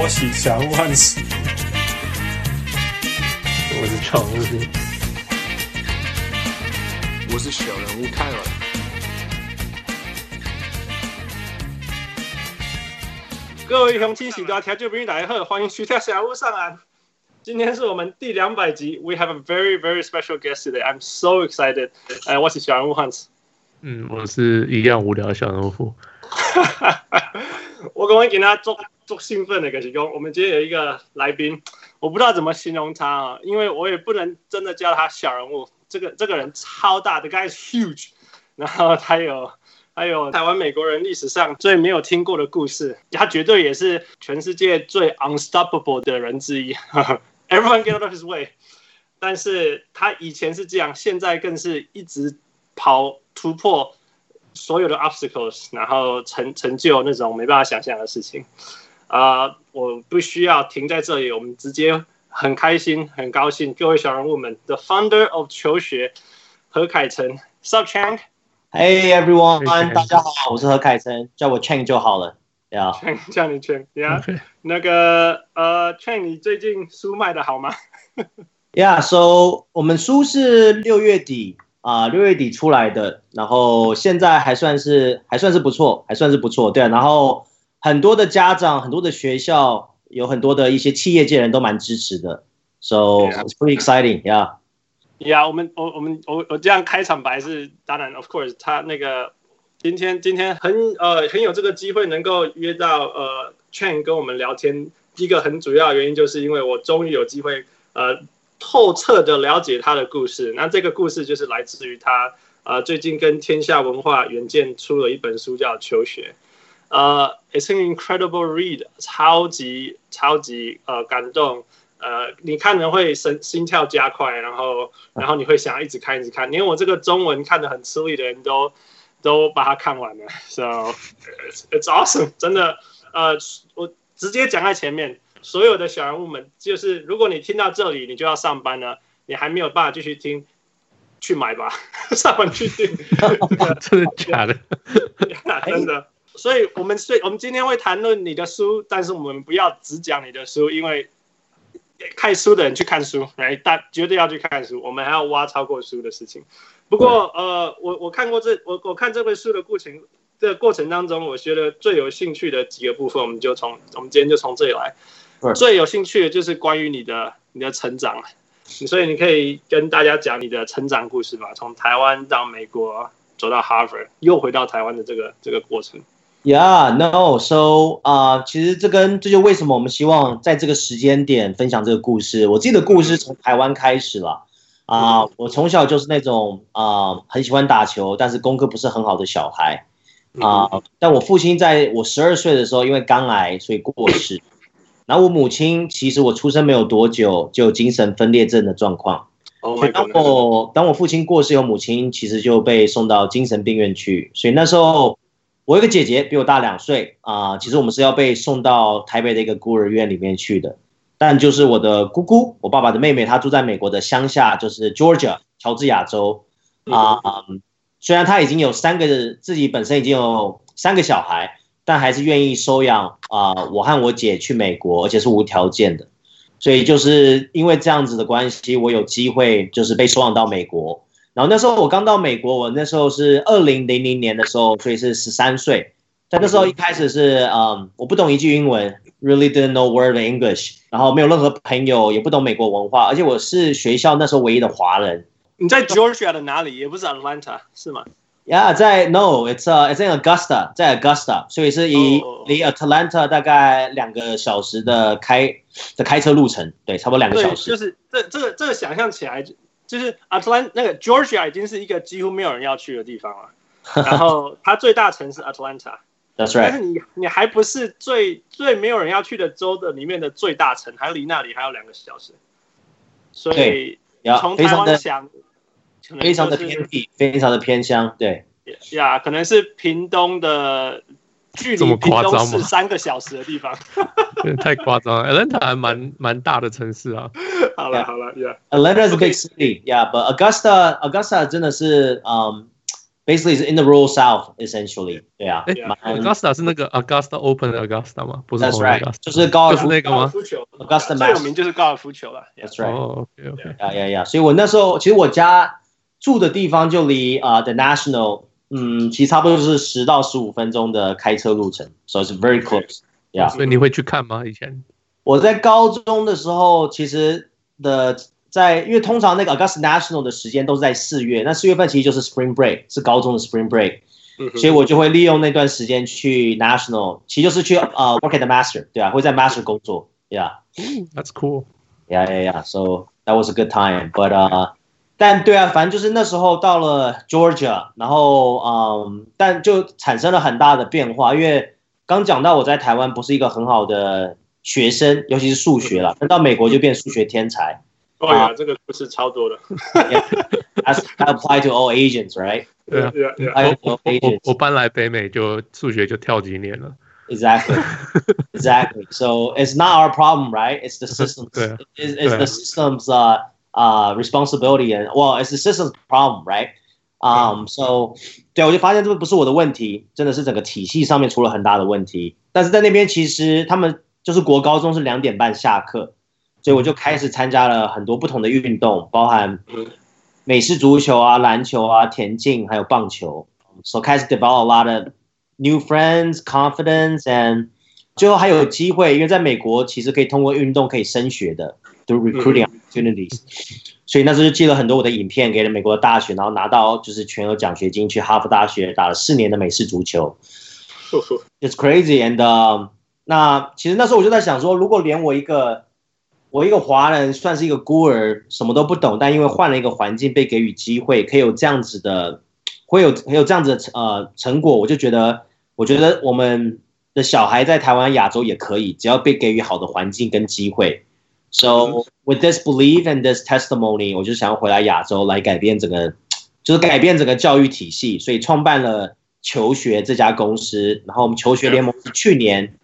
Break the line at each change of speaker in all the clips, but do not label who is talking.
我喜小人物汉斯，
我是常务，
我是小人物泰尔。
各位乡亲，喜多调酒兵大家好，欢迎徐跳小人物上岸。今天是我们第两百集，We have a very very special guest today. I'm so excited. 哎，我是小人物汉斯。
嗯，我是一样无聊的小人物。
我刚刚给大家做做兴奋的，感觉我们今天有一个来宾，我不知道怎么形容他啊，因为我也不能真的叫他小人物。这个这个人超大的，guy is huge，然后他有 还有台湾美国人历史上最没有听过的故事，他绝对也是全世界最 unstoppable 的人之一。Everyone get out of his way，但是他以前是这样，现在更是一直跑突破。所有的 obstacles，然后成成就那种没办法想象的事情，啊、呃，我不需要停在这里，我们直接很开心、很高兴，各位小人物们，The founder of 求学何凯成，Sup Chang？Hey
everyone，大家好，我是何凯成，叫我 Chang 就好了，Yeah，
叫你 Chang，Yeah，、okay. 那个呃，Chang，你最近书卖的好吗？
Yeah，So 我们书是六月底。啊，六月底出来的，然后现在还算是还算是不错，还算是不错，对啊。然后很多的家长、很多的学校、有很多的一些企业界人都蛮支持的，so it's pretty exciting，yeah。
Yeah，我们我我们我我这样开场白是当然，of course，他那个今天今天很呃很有这个机会能够约到呃 Chang 跟我们聊天，一个很主要的原因就是因为我终于有机会呃。透彻的了解他的故事，那这个故事就是来自于他，呃，最近跟天下文化远见出了一本书叫《求学》，呃，It's an incredible read，超级超级呃感动，呃，你看人会心心跳加快，然后然后你会想要一直看一直看，连我这个中文看的很吃力的人都都把它看完了，So it's, it's awesome，真的，呃，我直接讲在前面。所有的小人物们，就是如果你听到这里，你就要上班了，你还没有办法继续听，去买吧，上班去听，
真的假的？
真的。所以，我们所以我们今天会谈论你的书，但是我们不要只讲你的书，因为看书的人去看书，来，大绝对要去看书。我们还要挖超过书的事情。不过，呃，我我看过这我我看这本书的过程，这个过程当中，我觉得最有兴趣的几个部分，我们就从我们今天就从这里来。最有兴趣的就是关于你的你的成长，所以你可以跟大家讲你的成长故事吧，从台湾到美国，走到 Harvard，又回到台湾的这个这个过程。
Yeah, no, so 啊、uh,，其实这跟这就为什么我们希望在这个时间点分享这个故事。我自己的故事从台湾开始了啊，uh, 我从小就是那种啊、uh, 很喜欢打球，但是功课不是很好的小孩啊。Uh, 但我父亲在我十二岁的时候因为肝癌所以过世。然后我母亲其实我出生没有多久就有精神分裂症的状况，所以当我当我父亲过世以后，母亲其实就被送到精神病院去。所以那时候我有一个姐姐比我大两岁啊，其实我们是要被送到台北的一个孤儿院里面去的。但就是我的姑姑，我爸爸的妹妹，她住在美国的乡下，就是 Georgia 乔治亚州啊。虽然她已经有三个自己本身已经有三个小孩。但还是愿意收养啊、呃！我和我姐去美国，而且是无条件的，所以就是因为这样子的关系，我有机会就是被收养到美国。然后那时候我刚到美国，我那时候是二零零零年的时候，所以是十三岁。在那时候一开始是嗯，我不懂一句英文，really didn't know word of English，然后没有任何朋友，也不懂美国文化，而且我是学校那时候唯一的华人。
你在 Georgia 的哪里？也不是 Atlanta 是吗？
呀、yeah，在 No，it's uh, it's in Augusta，在 Augusta，所以是离离 Atlanta 大概两个小时的开的开车路程，对，差不多两个小时。
就是这这个这个想象起来，就是 Atlanta 那个 Georgia 已经是一个几乎没有人要去的地方了。然后它最大城市 Atlanta，That's
right。
但是你你还不是最最没有人要去的州的里面的最大城，还离那里还有两个小时。所以从台湾想。
非常的偏僻，非常的偏乡，对，
呀，可能是屏东的距离屏东是三个小时的地方，
太夸张了。Atlanta 还蛮蛮大的城市啊。
好了好了，Yeah，Atlanta
is a big city，Yeah，but Augusta，Augusta 真的是，嗯，basically is in the rural South essentially，对啊。
哎，Augusta 是那个 Augusta Open 的 Augusta 吗？不是
That's right，就是高尔夫，
就是那个吗
？Augusta 最有名就是高尔夫球了。
That's right。
哦，OK OK。
呀呀呀！所以我那时候其实我家住的地方就离啊 The National，嗯，其实差不多就是十到十五分钟的开车路程，so it's very close。呀，
所以你会去看吗？以前
我在高中的时候，其实的。在，因为通常那个 Augusta National 的时间都是在四月，那四月份其实就是 Spring Break，是高中的 Spring Break，、嗯、所以我就会利用那段时间去 National，其实就是去呃、uh, work at the Master，对啊，会在 Master 工作
，Yeah，That's cool。
Yeah, yeah, yeah. So that was a good time. But 呃、uh,，但对啊，反正就是那时候到了 Georgia，然后嗯，但就产生了很大的变化，因为刚讲到我在台湾不是一个很好的学生，尤其是数学了，但到美国就变数学天才。
对呀，这个故事超多的。
As apply to all Asians, right?
对啊，对啊，对啊。我我我搬来北美就数学就跳几年了。
Exactly, exactly. So it's not our problem, right? It's the system.
对
，It's it's the system's uh uh responsibility and well, it's the system's problem, right? Um, so 对，我就发现这个不是我的问题，真的是整个体系上面出了很大的问题。但是在那边其实他们就是国高中是两点半下课。所以我就开始参加了很多不同的运动，包含美式足球啊、篮球啊、田径，还有棒球。So 开始 develop a lot of new friends, confidence, and 最后还有机会，因为在美国其实可以通过运动可以升学的，through recruiting opportunities。所以那时候就寄了很多我的影片给了美国的大学，然后拿到就是全额奖学金去哈佛大学打了四年的美式足球。It's crazy, and、那其实那时候我就在想说，如果连我一个我一个华人算是一个孤儿，什么都不懂，但因为换了一个环境，被给予机会，可以有这样子的，会有会有这样子的呃成果，我就觉得，我觉得我们的小孩在台湾、亚洲也可以，只要被给予好的环境跟机会。So with this belief and this testimony，我就想要回来亚洲来改变整个，就是改变整个教育体系，所以创办了求学这家公司。然后我们求学联盟是去年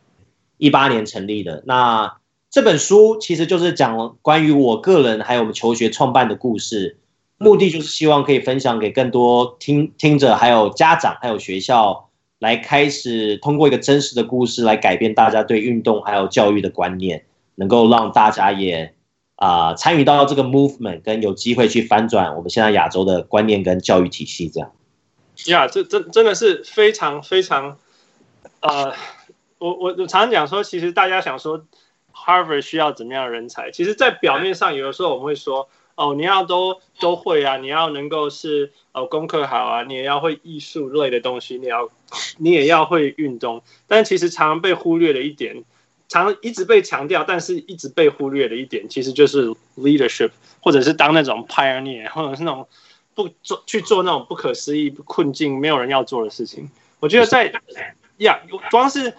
一八年成立的。那这本书其实就是讲关于我个人还有我们求学创办的故事，目的就是希望可以分享给更多听听者，还有家长，还有学校，来开始通过一个真实的故事来改变大家对运动还有教育的观念，能够让大家也啊、参与到这个 movement，跟有机会去翻转我们现在亚洲的观念跟教育体系这样。
呀，这真真的是非常非常，呃，我我我常常讲说，其实大家想说。Harvard 需要怎么样的人才？其实，在表面上，有的时候我们会说，哦，你要都都会啊，你要能够是哦功课好啊，你也要会艺术类的东西，你要你也要会运动。但其实常常被忽略的一点，常常一直被强调，但是一直被忽略的一点，其实就是 leadership，或者是当那种 pioneer，或者是那种不做去做那种不可思议困境没有人要做的事情。我觉得在 呀，光是。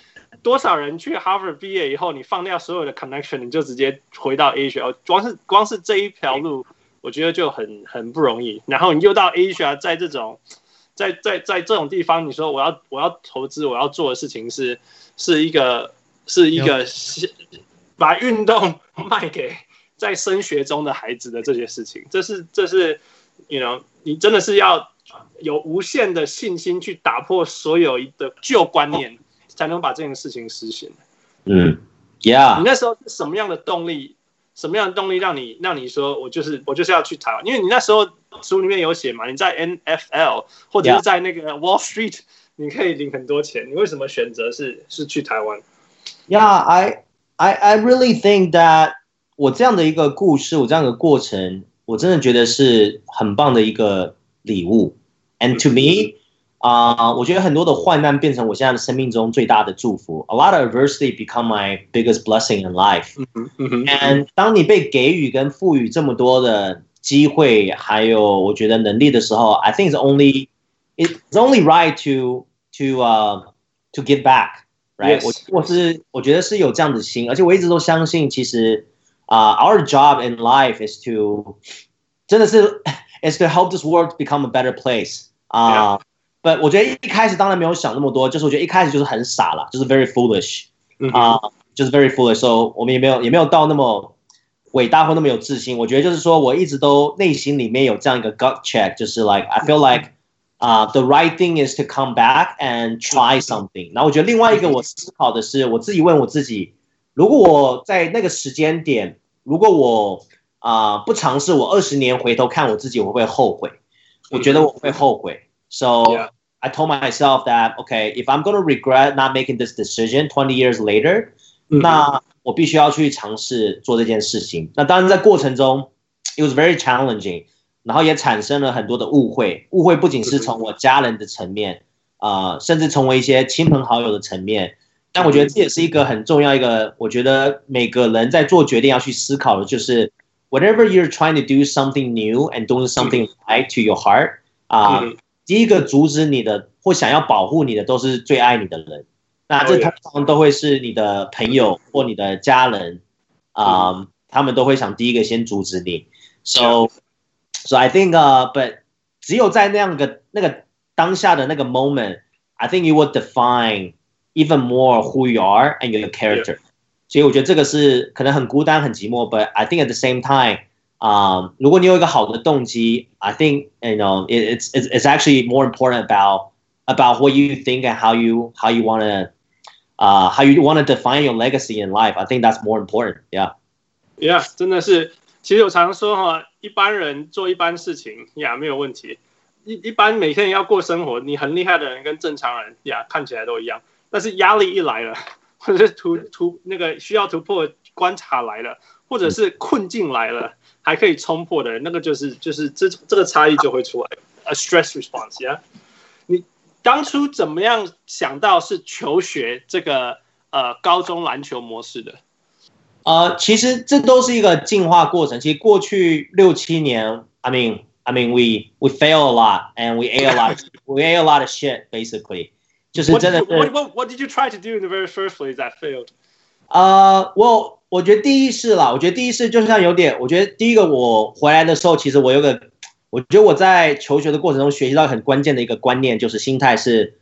多少人去 Harvard 毕业以后，你放掉所有的 connection，你就直接回到 Asia？光是光是这一条路，我觉得就很很不容易。然后你又到 Asia，在这种在在在这种地方，你说我要我要投资，我要做的事情是是一个是一个把运动卖给在升学中的孩子的这些事情，这是这是 you know 你真的是要有无限的信心去打破所有的旧观念。才能把这件事情实现。
嗯，Yeah。
你那时候是什么样的动力？什么样的动力让你让你说我就是我就是要去台湾？因为你那时候书里面有写嘛，你在 NFL 或者是在那个 Wall Street，你可以领很多钱。你为什么选择是是去台湾
？Yeah，I I I really think that 我这样的一个故事，我这样的过程，我真的觉得是很棒的一个礼物。And to me。啊，uh, 我觉得很多的患难变成我现在的生命中最大的祝福。A lot of adversity become my biggest blessing in life. And 当你被给予跟赋予这么多的机会，还有我觉得能力的时候，I think it's only it's only right to to uh to give back, right? Yes. 我我是我觉得是有这样的心，而且我一直都相信，其实啊，uh, our job in life is to 真的是 is to help this world become a better place. 啊、uh,。Yeah. 不，我觉得一开始当然没有想那么多，就是我觉得一开始就是很傻了，就是 very foolish 啊、uh,，就是 very foolish。So 我们也没有也没有到那么伟大或那么有自信。我觉得就是说我一直都内心里面有这样一个 gut check，就是 like I feel like 啊、 啊、uh,，the right thing is to come back and try something。然后我觉得另外一个我思考的是，我自己问我自己，如果我在那个时间点，如果我啊、uh, 不尝试，我二十年回头看我自己，我会不会后悔？我觉得我会后悔。So
Yeah.
I told myself that, okay, if I'm going to regret not making this decision twenty years later，、
嗯、
那我必须要去尝试做这件事情。那当然在过程中，it was very challenging， 然后也产生了很多的误会。误会不仅是从我家人的层面，啊、甚至从我一些亲朋好友的层面。但我觉得这也是一个很重要一个，我觉得每个人在做决定要去思考的，就是 whatever you're trying to do something new and doing something right to your heart，啊、第一个阻止你的或想要保护你的都是最爱你的人，那这通常都会是你的朋友或你的家人啊、他们都会想第一个先阻止你。So, so I think, uh, but 只有在那样个那个当下的那个 moment，I think you will define even more who you are and your character。所以我觉得这个是可能很孤单、很寂寞，but I think at the same time。啊、um，如果你有一个好的动机，I think you know it, it's it's it's actually more important about about what you think and how you how you want to 啊、uh, how you want to define your legacy in life. I think that's more important. Yeah.
Yeah，真的是。其实我常说哈， 一般人做一般事情呀、没有问题。一一般每天要过生活，你很厉害的人跟正常人呀、看起来都一样。但是压力一来了，或者是突突那个需要突破关卡来了，或者是困境来了。还可以冲破的人，那个就是就是这这个差异就会出来，a stress response 呀、你当初怎么样想到是求学这个呃高中篮球模式的？
呃，其实这都是一个进化过程。其实过去六七年，I mean I mean we we fail a lot and we ate a lot we ate a lot of shit basically，就是真的是。
What, what, what did you try to do in the very first place that failed？
呃，我。我觉得第一次啦，我觉得第一次就像有点，我觉得第一个我回来的时候，其实我有个，我觉得我在求学的过程中学习到很关键的一个观念，就是心态是，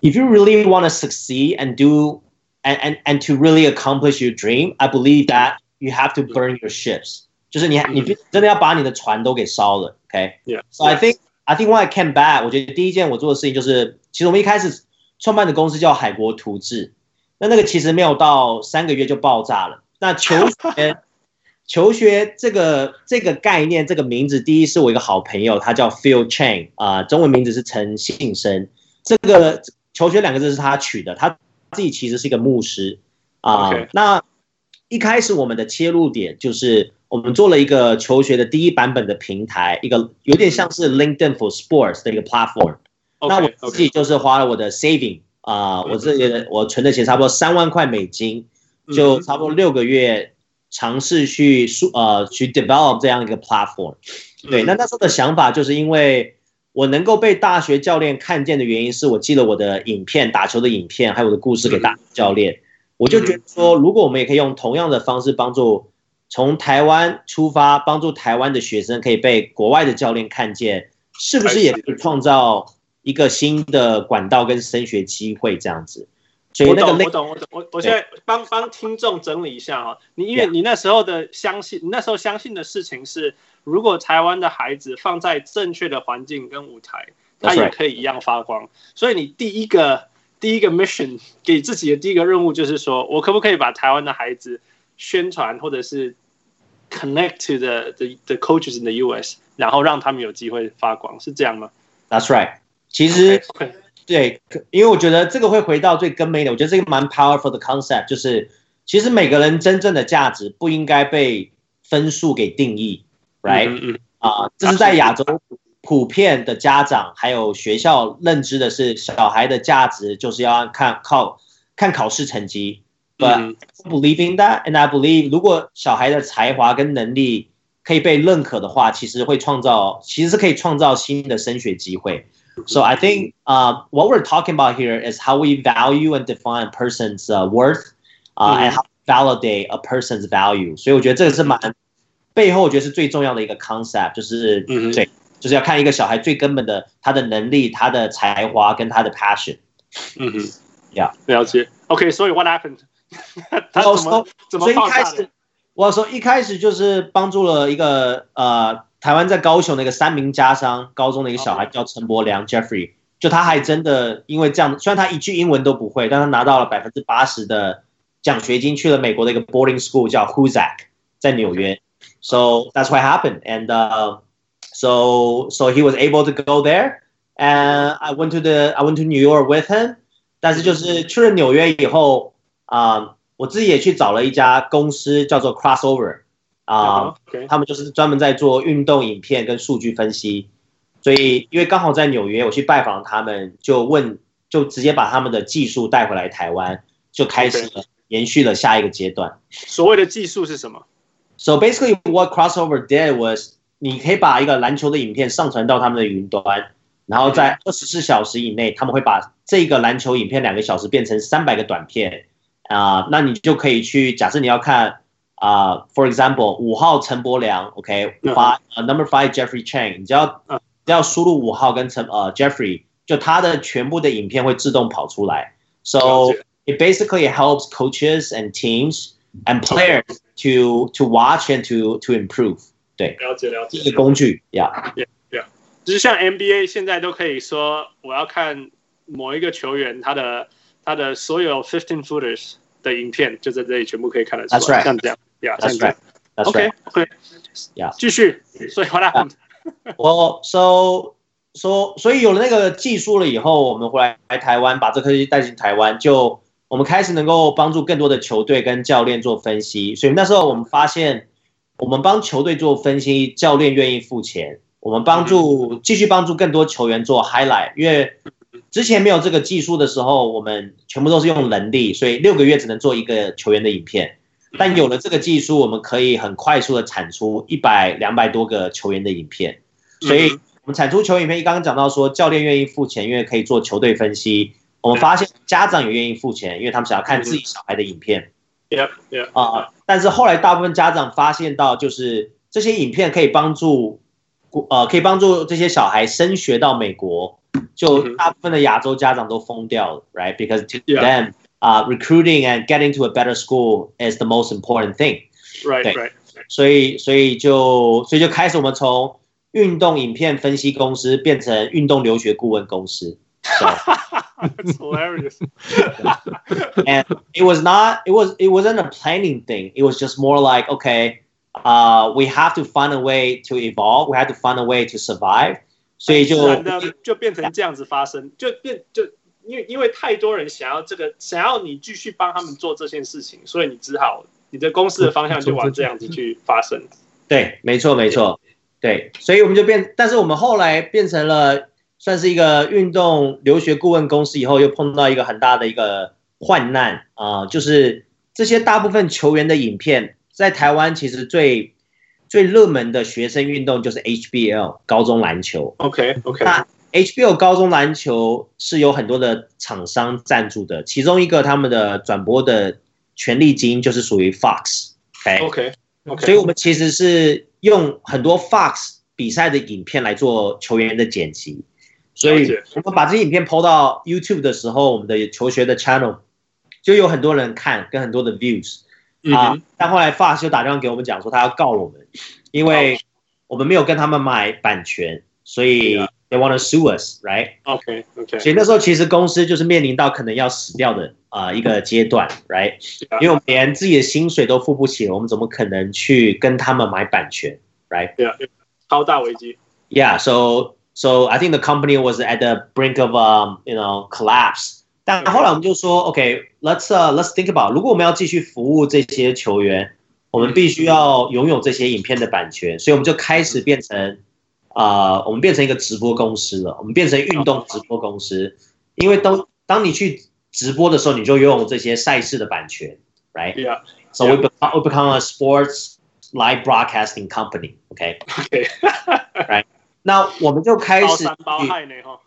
if you really want to succeed and do and and and to really accomplish your dream, I believe that you have to burn your ships，就是你你真的要把你的船都给烧了，OK？Yeah，so I think I think when I came back，我觉得第一件我做的事情就是，其实我们一开始创办的公司叫海国图志，那那个其实没有到三个月就爆炸了。那求学，求学这个这个概念，这个名字，第一是我一个好朋友，他叫 Phil Chang 啊、呃，中文名字是陈信生。这个求学两个字是他取的，他自己其实是一个牧师啊.那一开始我们的切入点就是我们做了一个求学的第一版本的平台，一个有点像是 LinkedIn for Sports 的一个 platform。那我自己就是花了我的 saving 啊、呃，我自己我存的钱差不多三万块美金。就差不多六个月，尝试去呃去 develop 这样一个 platform。对，那那时候的想法就是因为我能够被大学教练看见的原因，是我寄了我的影片，打球的影片，还有我的故事给大学教练。我就觉得说，如果我们也可以用同样的方式帮助从台湾出发，帮助台湾的学生可以被国外的教练看见，是不是也可以创造一个新的管道跟升学机会这样子？
我懂，我懂，我懂，我我现在帮帮听众整理一下哈，你因为你那时候的相信，你那时候相信的事情是，如果台湾的孩子放在正确的环境跟舞台，他也可以一样发光。所以你第一个第一个 mission 给自己的第一个任务就是说，我可不可以把台湾的孩子宣传，或者是 connect to the the the coaches in the US，然后让他们有机会发光，是这样吗
？That's right。其实。Okay. 对，因为我觉得这个会回到最根本的，我觉得这个蛮 powerful 的 concept，就是其实每个人真正的价值不应该被分数给定义，right？嗯嗯啊、呃，这是在亚洲普遍的家长还有学校认知的是，小孩的价值就是要看靠看考试成绩。But I believe in that, and I believe 如果小孩的才华跟能力可以被认可的话，其实会创造，其实是可以创造新的升学机会。So I think uh, what we're talking about here is how we value and define a person's uh, worth, uh, mm -hmm. and how validate a person's value. 所以我觉得这个是蛮背后，我觉得是最重要的一个 concept，就是对，mm -hmm. 就是要看一个小孩最根本的他的能力、他的才华跟他的 passion。
嗯哼，
Yeah，
了解。OK，所以 what happened？
他怎么怎么一开始，我说一开始就是帮助了一个呃。 台湾在高雄那个三民家商高中的一个小孩叫陈柏良 Jeffrey，就他还真的因为这样，虽然他一句英文都不会，但他拿到了百分之八十的奖学金，去了美国的一个 boarding school 叫 Hoosac，在纽约。So that's what happened, and uh, so so he was able to go there, and I went to the I went to New York with him. 但是就是去了纽约以后啊，uh, 我自己也去找了一家公司叫做 Crossover。啊，他们就是专门在做运动影片跟数据分析，所以因为刚好在纽约，我去拜访他们，就问，就直接把他们的技术带回来台湾，就开始了延续了下一个阶段。
所谓的技术是什么
？So basically, what Crossover did was，你可以把一个篮球的影片上传到他们的云端，然后在二十四小时以内，他们会把这个篮球影片两个小时变成三百个短片啊，uh, 那你就可以去假设你要看。啊、uh,，for example，五号陈柏良，OK，five，、okay, number five Jeffrey Chang，你只要只要输入五号跟陈呃、uh, Jeffrey，就他的全部的影片会自动跑出来。So it basically helps coaches and teams and players to to watch and to to improve。对，
了解了解。
这个工具，
Yeah，Yeah，就是像 NBA 现在都可以说，我要看某一个球员他的他的所有 fifteen footers 的影片，就在这里全部可以看得出来。
That's right.
像这样。 Yeah,
that's right. That's right. Yeah.
继续。所以，what happened?
Well, so, so, 所以有了那个技术了以后，我们回来来台湾，把这科技带进台湾，就我们开始能够帮助更多的球队跟教练做分析。所以那时候我们发现，我们帮球队做分析，教练愿意付钱。我们帮助继续帮助更多球员做 highlight，因为之前没有这个技术的时候，我们全部都是用人力，所以六个月只能做一个球员的影片。但有了这个技术，我们可以很快速的产出一百、两百多个球员的影片。所以，我们产出球员影片，一刚刚讲到说，教练愿意付钱，因为可以做球队分析。我们发现家长也愿意付钱，因为他们想要看自己小孩的影片。
Yeah.
啊，但是后来大部分家长发现到，就是这些影片可以帮助，呃，可以帮助这些小孩升学到美国。就大部分的亚洲家长都疯掉了，right？Because to them. Uh, recruiting and getting to a better school is the most important thing.
Right, right.
所以，所以就，所以就开始我们从运动影片分析公司变成运动留学顾问公司。So,
That's hilarious.
and it was not, it was, it wasn't a planning thing. It was just more like, okay, uh, we have to find a way to evolve. We have to find a way to survive. 所以就
就变成这样子发生，就变就。 因为因为太多人想要这个，想要你继续帮他们做这件事情，所以你只好你的公司的方向就往这样子去发生。
对，没错，没错，对，所以我们就变，但是我们后来变成了算是一个运动留学顾问公司，以后又碰到一个很大的一个患难啊、呃，就是这些大部分球员的影片，在台湾其实最最热门的学生运动就是 HBL 高中篮球。
OK OK。
HBO 高中篮球是有很多的厂商赞助的，其中一个他们的转播的权利金就是属于 Fox。
OK OK，
所以我们其实是用很多 Fox 比赛的影片来做球员的剪辑，所以我们把这些影片 PO 到 YouTube 的时候，我们的求学的 channel 就有很多人看，跟很多的 views 啊。嗯、但后来 Fox 就打电话给我们讲说，他要告我们，因为我们没有跟他们买版权，所以。They want to sue us, right?
OK, OK.
所以那时候其实公司就是面临到可能要死掉的啊、呃、一个阶段，right?
Yeah.
因为我们连自己的薪水都付不起，我们怎么可能去跟他们买版权，right?
Yeah, 超大危机。
Yeah, so so I think the company was at the brink of um you know collapse. 但后来我们就说，OK, let's uh let's think about，如果我们要继续服务这些球员，我们必须要拥有这些影片的版权，所以我们就开始变成。 啊、呃，我们变成一个直播公司了。我们变成运动直播公司，因为当当你去直播的时候，你就拥有这些赛事的版权，right?
Yeah.
So we become we become a sports live broadcasting company. OK.
OK.
Right. 那我们就开始。
包山包海呢哈。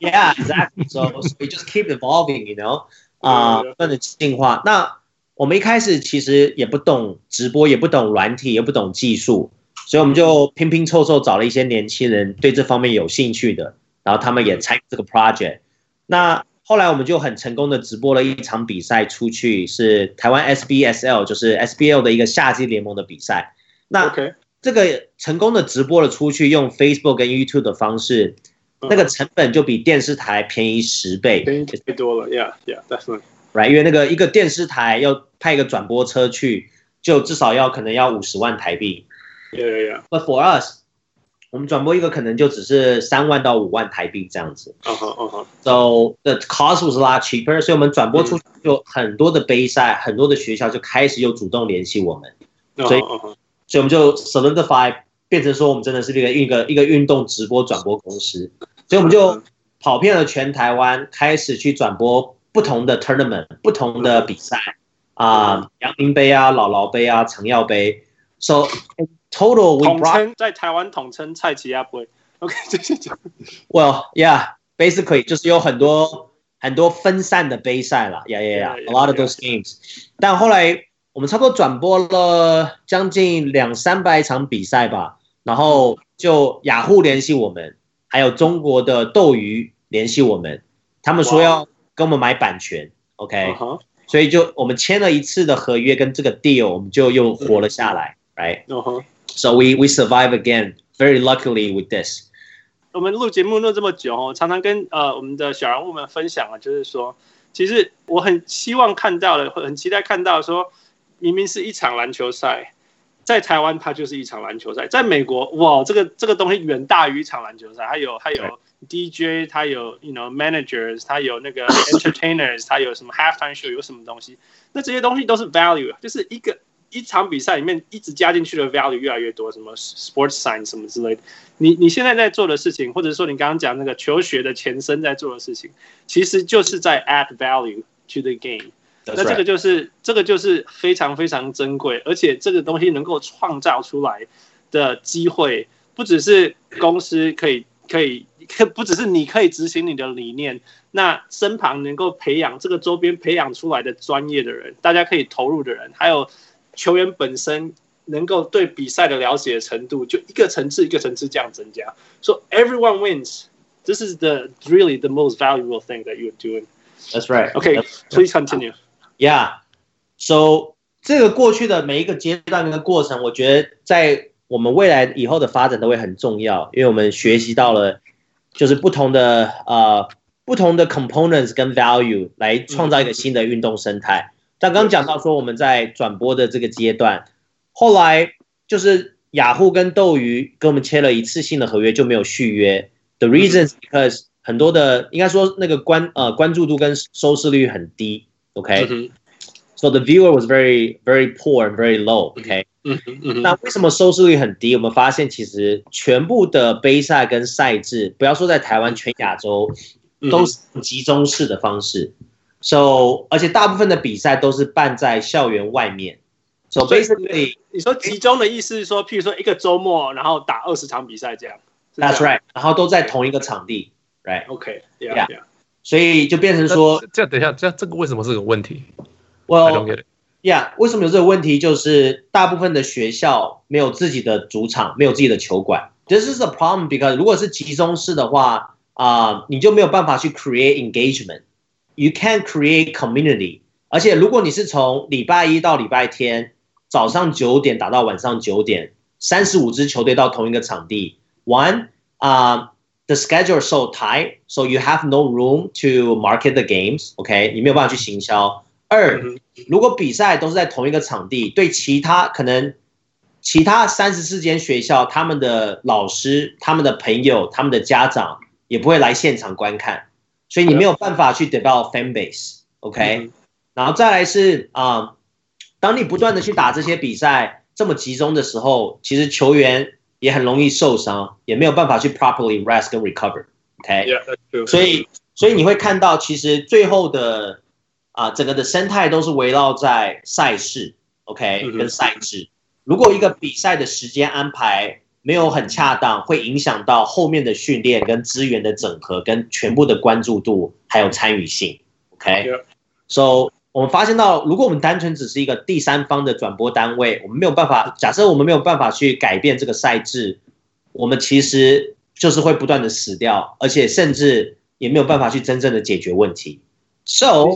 Yeah, exactly. So we just keep evolving, you know. 啊，不断的进化。那我们一开始其实也不懂直播，也不懂软体，也不懂技术。所以我们就拼拼凑凑找了一些年轻人对这方面有兴趣的，然后他们也参与这个 project。那后来我们就很成功的直播了一场比赛出去，是台湾 SBSL，就是 SBL 的一个夏季联盟的比赛。那这个成功的直播了出去，用 Facebook 跟 YouTube 的方式，那个成本就比电视台便宜十倍，
便宜太多了，Yeah，Yeah，Definitely。
Right，因为那个一个电视台要派一个转播车去，就至少要可能要五十万台币。
Yeah，Yeah，Yeah。
But for us，我们转播一个可能就只是三万到五万台币这样子。
嗯哼，嗯哼。
So the cost was a lot cheaper，所以我们转播出去就很多的杯赛，很多的学校就开始又主动联系我们。所以，所以我们就 solidify 变成说，我们真的是一个一个一个运动直播转播公司。所以我们就跑遍了全台湾，开始去转播不同的 tournament，不同的比赛啊，阳明杯啊、姥姥杯啊、长耀杯。So total we brought
在台湾统称蔡奇亚杯。OK，谢谢。
Well, yeah, basically 就是有很多很多分散的杯赛了。Yeah, yeah, yeah, a lot of those games. 但后来。我们差不多转播了将近两三百场比赛吧，然后就雅虎联系我们，还有中国的斗鱼联系我们，他们说要跟我们买版权，OK，所以就我们签了一次的合约跟这个 deal，我们就又活了下来，right？So we we survive again, very luckily with this。
我们录节目录这么久哦，常常跟呃我们的小人物们分享啊，就是说，其实我很希望看到的，很期待看到说。明明是一场篮球赛，在台湾它就是一场篮球赛，在美国哇，这个这个东西远大于一场篮球赛，还有还有 DJ，它有 you know managers，它有那个 entertainers，它有什么 halftime show，有什么东西，那这些东西都是 value，就是一个一场比赛里面一直加进去的 value 越来越多，什么 sports science 什么之类的，你你现在在做的事情，或者说你刚刚讲那个求学的前身在做的事情，其实就是在 add value to the game。那这个就是这个就是非常非常珍贵，而且这个东西能够创造出来的机会，不只是公司可以可以，不只是你可以执行你的理念，那身旁能够培养这个周边培养出来的专业的人，大家可以投入的人，还有球员本身能够对比赛的了解的程度，就一个层次一个层次这样增加。So everyone wins. This is the really the most valuable thing that you're doing.
That's right.
Okay, please continue.
Yeah, so 这个过去的每一个阶段跟过程，我觉得在我们未来以后的发展都会很重要，因为我们学习到了就是不同的呃不同的 components 跟 value 来创造一个新的运动生态。但刚刚讲到说我们在转播的这个阶段，后来就是雅虎跟斗鱼跟我们签了一次性的合约就没有续约。The reason is because 很多的应该说那个关呃关注度跟收视率很低。OK，、mm hmm. so the viewer was very, very poor and very low. OK，、mm hmm. 那为什么收视率很低？我们发现其实全部的杯赛跟赛制，不要说在台湾，全亚洲都是集中式的方式。So，而且大部分的比赛都是办在校园外面。So basically，
你说集中的意思是说，譬如说一个周末，然后打二十场比赛这样。
That's right，然后都在同一个场地。
Right？OK，Yeah，Yeah、
okay. yeah. yeah. 所以就变成说，
这样等一下，这样这个为什么是个问题
？Well，yeah，为什么有这个问题？就是大部分的学校没有自己的主场，没有自己的球馆。This is a problem because 如果是集中式的话，啊、uh，你就没有办法去 create engagement。You can create community。而且如果你是从礼拜一到礼拜天早上九点打到晚上九点，三十五支球队到同一个场地玩啊。Uh, The schedule is so tight, so you have no room to market the games. OK，你没有办法去行销。二，如果比赛都是在同一个场地，对其他可能其他三十四间学校，他们的老师、他们的朋友、他们的家长也不会来现场观看，所以你没有办法去 develop fan base。OK，然后再来是啊、呃，当你不断的去打这些比赛这么集中的时候，其实球员。也很容易受伤，也没有办法去 properly rest 跟 recover，OK，所以所以你会看到，其实最后的啊、呃，整个的生态都是围绕在赛事，OK，、mm hmm. 跟赛制。如果一个比赛的时间安排没有很恰当，会影响到后面的训练跟资源的整合，跟全部的关注度还有参与性，OK，So。我们发现到，如果我们单纯只是一个第三方的转播单位，我们没有办法。假设我们没有办法去改变这个赛制，我们其实就是会不断的死掉，而且甚至也没有办法去真正的解决问题。So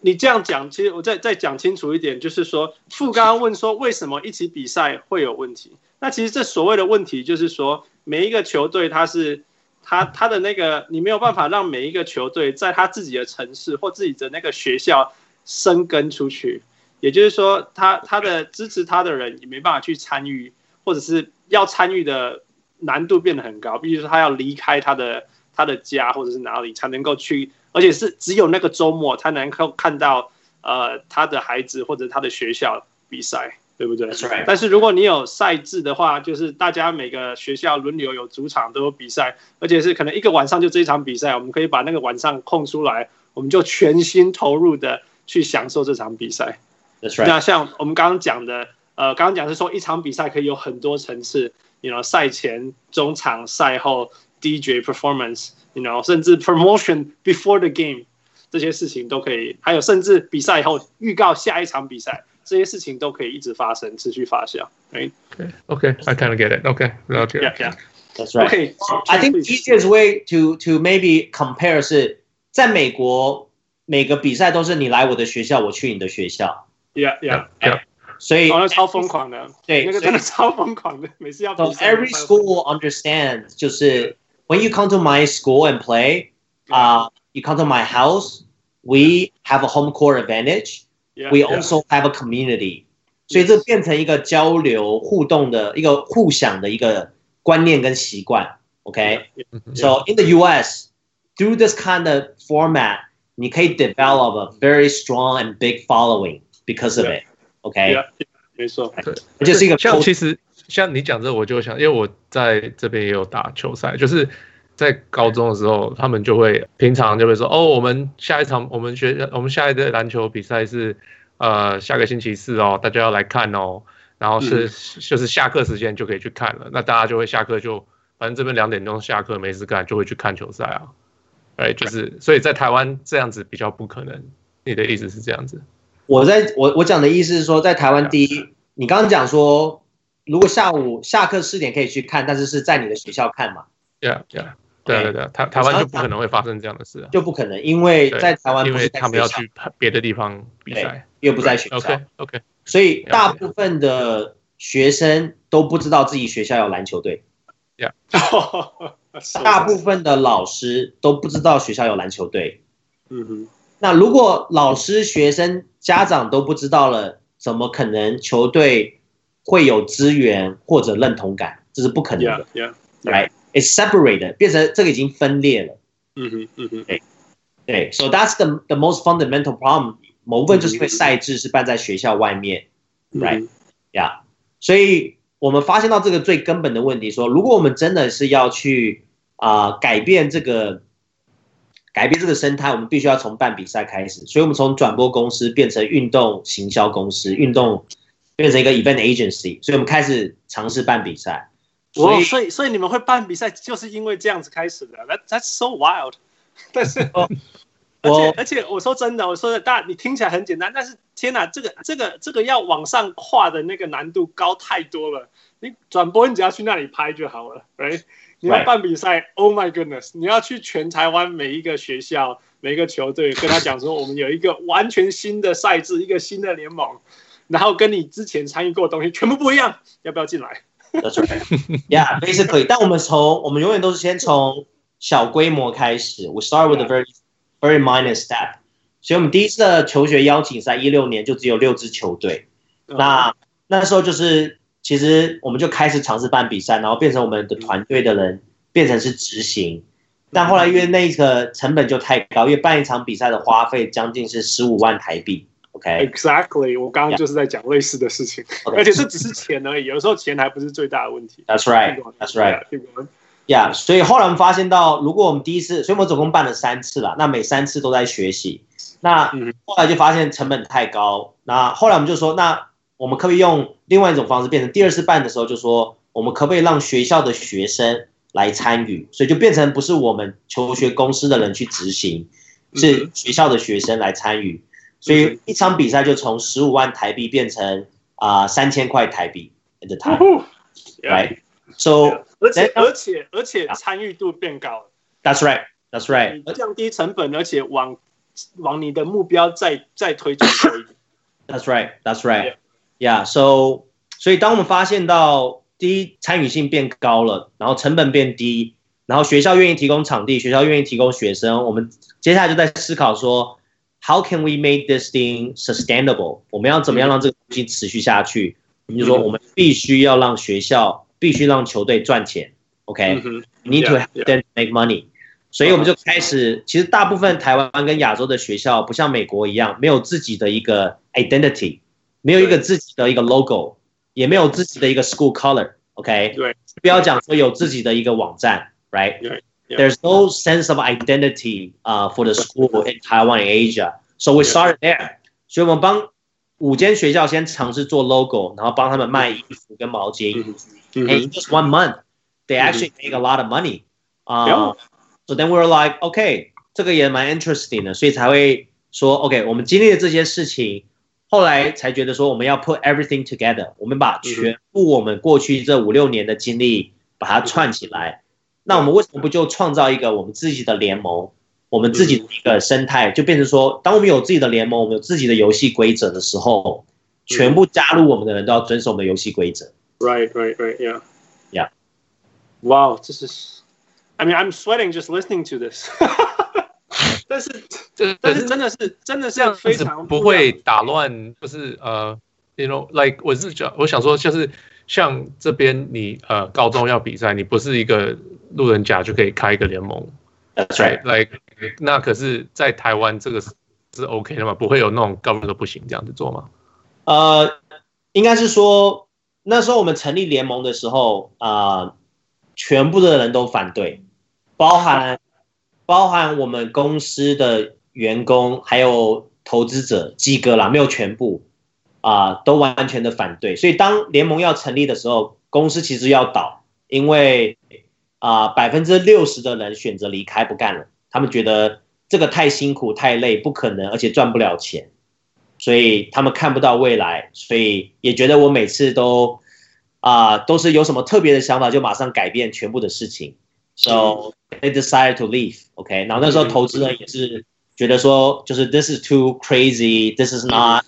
你这样讲，其实我再再讲清楚一点，就是说，傅刚刚问说为什么一起比赛会有问题？那其实这所谓的问题就是说，每一个球队他是他他的那个，你没有办法让每一个球队在他自己的城市或自己的那个学校生根出去，也就是说，他他的支持他的人也没办法去参与，或者是要参与的难度变得很高，比如说他要离开他的他的家或者是哪里才能够去。而且是只有那个周末，他能够看到呃他的孩子或者他的学校比赛，对不对？Right. 但是如果你有赛制的话，就是大家每个学校轮流有主场都有比赛，而且是可能一个晚上就这一场比赛，我们可以把那个晚上空出来，我们就全心投入的去享受这场比赛。
Right.
那像我们刚刚讲的，呃，刚刚讲是说一场比赛可以有很多层次，you know 赛前、中场、赛后。DJ performance，you know，甚至 promotion before the game，这些事情都可以，还有甚至比赛以后预告下一场比赛，这些事情都可以一直发生，持续发酵。Right?
Okay, okay, I kind of get it. Okay,
okay. Yeah, yeah.
That's right.
Okay,
I think the easiest way to to maybe compare 是在美国每个比赛都是你来我的学校，我去你的学校。
Yeah, yeah, yeah.
所以
哦，那超疯狂的，
对，
那个真的超疯狂的，每次要比赛。
So every school will understand，就是。when you come to my school and play, uh, you come to my house, we have a home court advantage.
Yeah,
we also have a community. 所以这变成一个交流互动的一个互享的一个观念跟习惯。Okay, so in the U.S. through this kind of format, 你可以 develop a very strong and big following because of it. Okay，
没错，
对，
这是一个
像其实。像你讲这，我就想，因为我在这边也有打球赛，就是 在高中的时候，他们就会平常就会说，哦，我们下一场我们学我们下一队篮球比赛是呃下个星期四哦，大家要来看哦，然后是、嗯、就是下课时间就可以去看了，那大家就会下课就反正这边两点钟下课没事干，就会去看球赛啊，哎，就是所以在台湾这样子比较不可能，你的意思是这样子？
我在我我讲的意思是说，在台湾第一，你刚刚讲说。如果下午下课四点可以去看，但是是在你的学校看嘛
？Yeah, yeah，对对对，台台湾就不可能会发生这样的事啊，
就不可能，因为在台湾，
因为他们要去别的地方比赛，
又不在学校。
OK OK，
所以大部分的学生都不知道自己学校有篮球队。
Yeah，
大部分的老师都不知道学校有篮球队。
嗯哼，
那如果老师、学生、家长都不知道了，怎么可能球队？会有资源或者认同感，这是不可能的。
Yeah, yeah,
yeah. Right? It's separated，变成这个已经分裂了。
嗯哼，嗯哼，
对，对。So that's the the most fundamental problem。某部分就是因为赛制是办在学校外面。
Mm -hmm.
Right？Yeah。所以我们发现到这个最根本的问题，说如果我们真的是要去啊、呃、改变这个改变这个生态，我们必须要从办比赛开始。所以我们从转播公司变成运动行销公司，运动。变成一个 event agency，所以我们开始尝试办比赛。
所以，所以，所以你们会办比赛，就是因为这样子开始的。That that's so wild。但是，而且，而且，我说真的，我说的，大，你听起来很简单，但是，天哪，这个，这个，这个要往上跨的那个难度高太多了。你转播，你只要去那里拍就好了，right？你要办比赛，Oh my goodness！你要去全台湾每一个学校、每一个球队，跟他讲说，我们有一个完全新的赛制，一个新的联盟。然后跟你之前参与过的东西全部不一样，要不要进来
？That's right. Yeah, basically. 但我们从我们永远都是先从小规模开始。We start with a very, very minor step. 所以，我们第一次的求学邀请赛一六年就只有六支球队。那那时候就是，其实我们就开始尝试办比赛，然后变成我们的团队的人变成是执行。但后来因为那个成本就太高，因为办一场比赛的花费将近是十五万台币。Okay.
Exactly，我刚刚就是在讲类似的事情.而且这只是钱而已，有时候钱还不是最大的问题。
That's right, that's right. Yeah，所以后来我们发现到，如果我们第一次，所以我们总共办了三次了，那每三次都在学习，那后来就发现成本太高，那后来我们就说，那我们可不可以用另外一种方式，变成第二次办的时候，就说我们可不可以让学校的学生来参与，所以就变成不是我们求学公司的人去执行，是学校的学生来参与。所以一场比赛就从十五万台币变成啊三千块台币，at the time，right？So
而且而且而且参与度变高了。
That's right. That's right.
降低成本，而且往往你的目标再再推进一点。
That's right. That's right. Yeah. So，所以当我们发现到第一参与性变高了，然后成本变低，然后学校愿意提供场地，学校愿意提供学生，我们接下来就在思考说，How can we make this thing sustainable？我们要怎么样让这个东西持续下去？我们就说我们必须要让学校，必须让球队赚钱。OK，need to have them make money。所以我们就开始，其实大部分台湾跟亚洲的学校不像美国一样，没有自己的一个 identity，没有一个自己的一个 logo，也没有自己的一个 school color。OK，对，不要讲说有自己的一个网站 ，right？There's no sense of identity 啊 for the school in Taiwan and Asia。So we started there。所以我们帮五间学校先尝试做 logo，然后帮他们卖衣服跟毛巾。And in just one month, they actually make a lot of money。啊。So then we're like, OK，这个也蛮 interesting 的，所以才会说 OK，我们经历了这些事情，后来才觉得说我们要 put everything together，我们把全部我们过去这五六年的经历把它串起来。 那我们为什么不就创造一个我们自己的联盟，我们自己的一个生态，就变成说，当我们有自己的联盟，我们有自己的游戏规则的时候，全部加入我们的人都要遵守我们的游戏规则。
Right, right, right, yeah,
yeah.
Wow，这是。I mean, I'm sweating just listening to this 但是，但是真的是真的是非常
不会打乱，不是呃，you know，like 我是讲，我想说就是像这边你呃高中要比赛，你不是一个路人甲就可以开一个联盟
，That's right，like
那可是，在台湾这个是是 OK 的嘛？不会有那种高中都不行这样子做吗？
呃，应该是说那时候我们成立联盟的时候啊、呃，全部的人都反对。包含包含我们公司的员工，还有投资者，几个啦，没有全部啊、呃，都完全的反对。所以当联盟要成立的时候，公司其实要倒，因为啊，百分之六十的人选择离开不干了，他们觉得这个太辛苦、太累，不可能，而且赚不了钱，所以他们看不到未来，所以也觉得我每次都啊、呃，都是有什么特别的想法，就马上改变全部的事情。So they decided to leave. OK，然后那时候投资人也是觉得说，就是 this is too crazy. This is not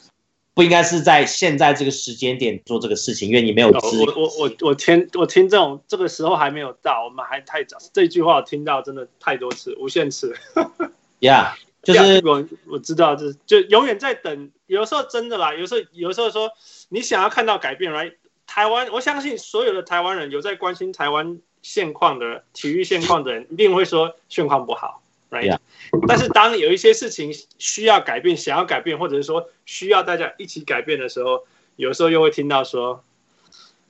不应该是在现在这个时间点做这个事情，因为你没有资。
我我我我听我听这种这个时候还没有到，我们还太早。这句话我听到真的太多次，无限次。
Yeah，就是
我我知道，就是就永远在等。有时候真的啦，有时候有时候说你想要看到改变，right？台湾，我相信所有的台湾人有在关心台湾。现况的体育现况的人一定会说现况不好，right？Yeah. 但是当有一些事情需要改变、想要改变，或者是说需要大家一起改变的时候，有时候又会听到说：“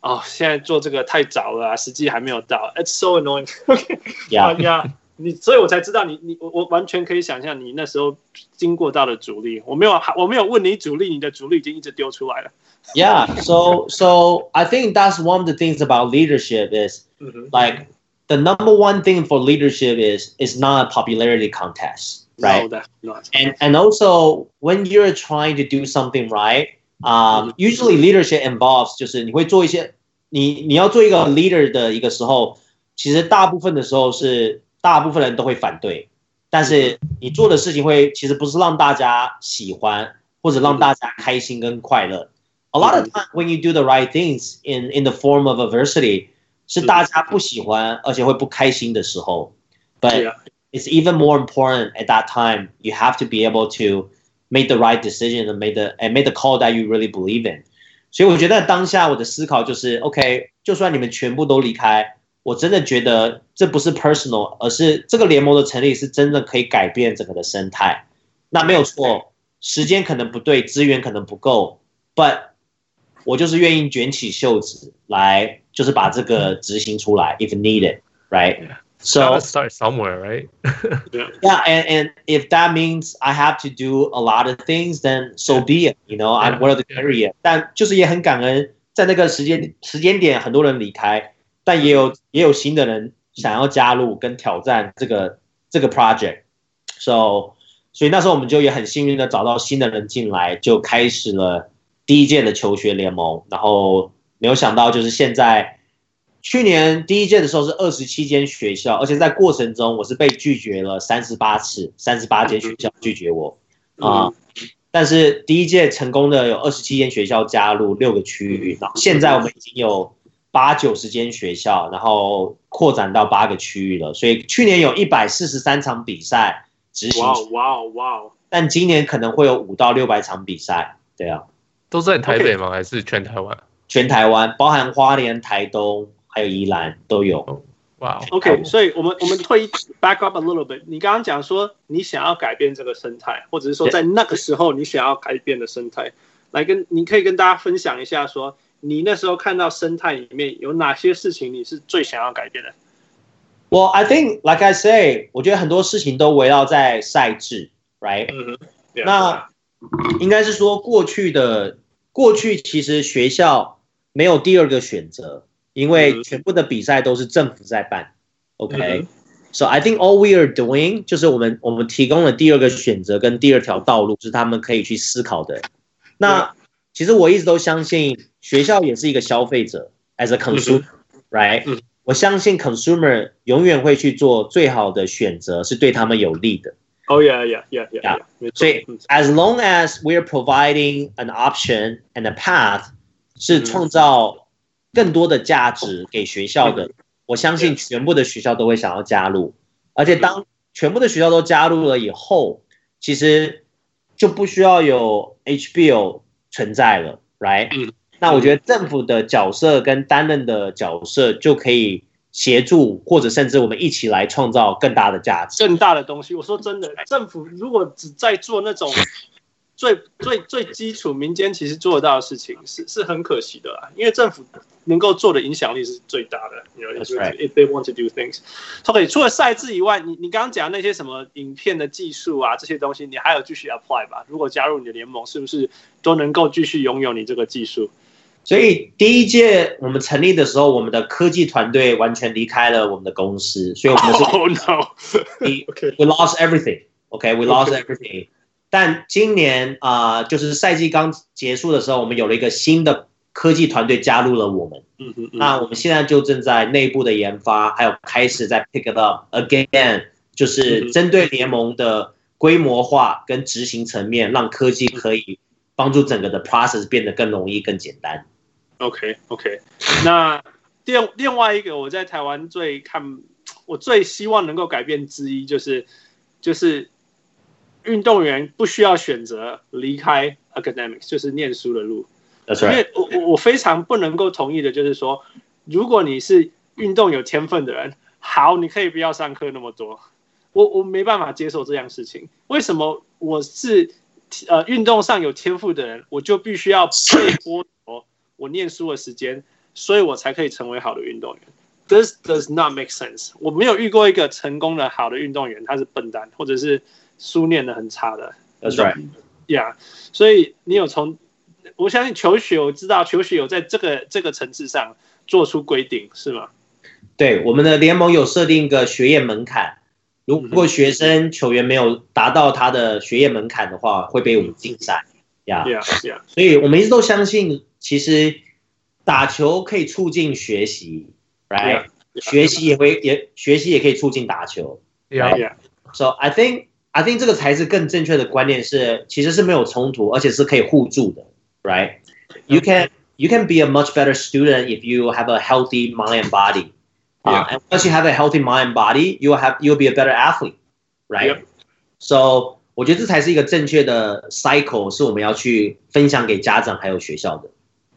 哦，现在做这个太早了，时机还没有到。”It's so annoying。
Yeah.
yeah. 你，所以我才知道你，你我我完全可以想象你那时候经过到的阻力。我没有，我没有问你阻力，你的阻力已经一直丢出来了。
Yeah, so so I think that's one of the things about leadership is like the number one thing for leadership is is not a popularity contest, right?
No, that's not.
And and also when you're trying to do something right, um, usually leadership involves 就是你会做一些你你要做一个 leader 的一个时候，其实大部分的时候是大部分人都会反对，但是你做的事情会其实不是让大家喜欢或者让大家开心跟快乐。A lot of time when you do the right things in in the form of adversity， 是大家不喜欢而且会不开心的时候。But it's even more important at that time. You have to be able to make the right decision and make the and make the call that you really believe in. 所以我觉得当下我的思考就是，OK，就算你们全部都离开，我真的觉得这不是 personal，而是这个联盟的成立是真的可以改变整个的生态。那没有错，时间可能不对，资源可能不够，But 我就是愿意卷起袖子来，就是把这个执行出来，if needed, right?
So start somewhere, right?
Yeah, and and if that means I have to do a lot of things, then so be it. You know, I'm one of the carrier. 但就是也很感恩，在那个时间时间点，很多人离开，但也有也有新的人想要加入跟挑战这个这个 project. So，所以那时候我们就也很幸运的找到新的人进来，就开始了。第一届的求学联盟，然后 没有想到就是现在去年第一届的时候是二十七间学校，而且在过程中我是被拒绝了三十八次，三十八间学校拒绝我啊。嗯但是第一届成功的有二十七间学校加入六个区域，然后现在我们已经有八九十间学校，然后扩展到八个区域了。所以去年有一百四十三场比赛执行。
哇哇哇！
但今年可能会有五到六百场比赛。对啊，
都在台北吗？Okay. 还是全台湾？
全台湾，包含花莲、台东还有宜兰都有。
哇、wow，OK，所以我们我们退 back up a little bit。你刚刚讲说你想要改变这个生态，或者是说在那个时候你想要改变的生态，来跟你可以跟大家分享一下，说你那时候看到生态里面有哪些事情你是最想要改变的
？Well, I think, like I say，我觉得很多事情都围绕在赛制，right？、Mm -hmm. yeah. 那应该是说过去的过去其实学校没有第二个选择。因为全部的比赛都是政府在办，OK，so I think all we are doing 就是我们我们提供了第二个选择跟第二条道路，是他们可以去思考的。那其实我一直都相信学校也是一个消费者，as a consumer，right？我相信 consumer 永远会去做最好的选择，是对他们有利的。
Oh yeah, yeah, yeah, yeah.
所以 as long as we are providing an option and a path， 是创造。更多的价值给学校的，我相信全部的学校都会想要加入，而且当全部的学校都加入了以后，其实就不需要有 HBO 存在了，right？那我觉得政府的角色跟担任的角色就可以协助，或者甚至我们一起来创造更大的价值，
更大的东西。我说真的，政府如果只在做那种。最最最基础，民间其实做得到的事情是是很可惜的啦，因为政府能够做的影响力是最大的。You know, if they want to do things. OK，除了赛制以外，你你刚刚讲那些什么影片的技术啊，这些东西，你还有继续 apply 吧？如果加入你的联盟，是不是都能够继续拥有你这个技术？
所以第一届我们成立的时候，我们的科技团队完全离开了我们的公司，所以我们是
Oh no，we
we lost everything. OK, we lost everything. 但今年啊、呃，就是赛季刚结束的时候，我们有了一个新的科技团队加入了我们。嗯嗯，那我们现在就正在内部的研发，还有开始在 pick it up again，就是针对联盟的规模化跟执行层面，让科技可以帮助整个的 process 变得更容易、更简单。
OK OK，那另另外一个我在台湾最看，我最希望能够改变之一就是就是。运动员不需要选择离开 academics，就是念书的路。
That's right.
因为我我非常不能够同意的，就是说，如果你是运动有天分的人，好，你可以不要上课那么多。我我没办法接受这样事情。为什么我是呃运动上有天赋的人，我就必须要被剥夺我念书的时间，所以我才可以成为好的运动员？This does not make sense。我没有遇过一个成功的好的运动员，他是笨蛋，或者是。书念的很差的
，That's right.
Yeah，所以你有从，我相信球学，我知道球学有在这个这个层次上做出规定，是吗？
对，我们的联盟有设定一个学业门槛，如果学生球员没有达到他的学业门槛的话，会被我们禁赛。
Yeah, yeah, yeah.
所以我们一直都相信，其实打球可以促进学习，Right？Yeah, yeah. 学习也会也学习也可以促进打球。
Yeah, yeah.
So I think. I think 这个才是更正确的观念是，其实是没有冲突，而且是可以互助的，right？You can you can be a much better student if you have a healthy mind and body. Yeah. Uh, and once you have a healthy mind and body, you will have you'll be a better athlete, right? Yep. So 我觉得这才是一个正确的 cycle，是我们要去分享给家长还有学校的。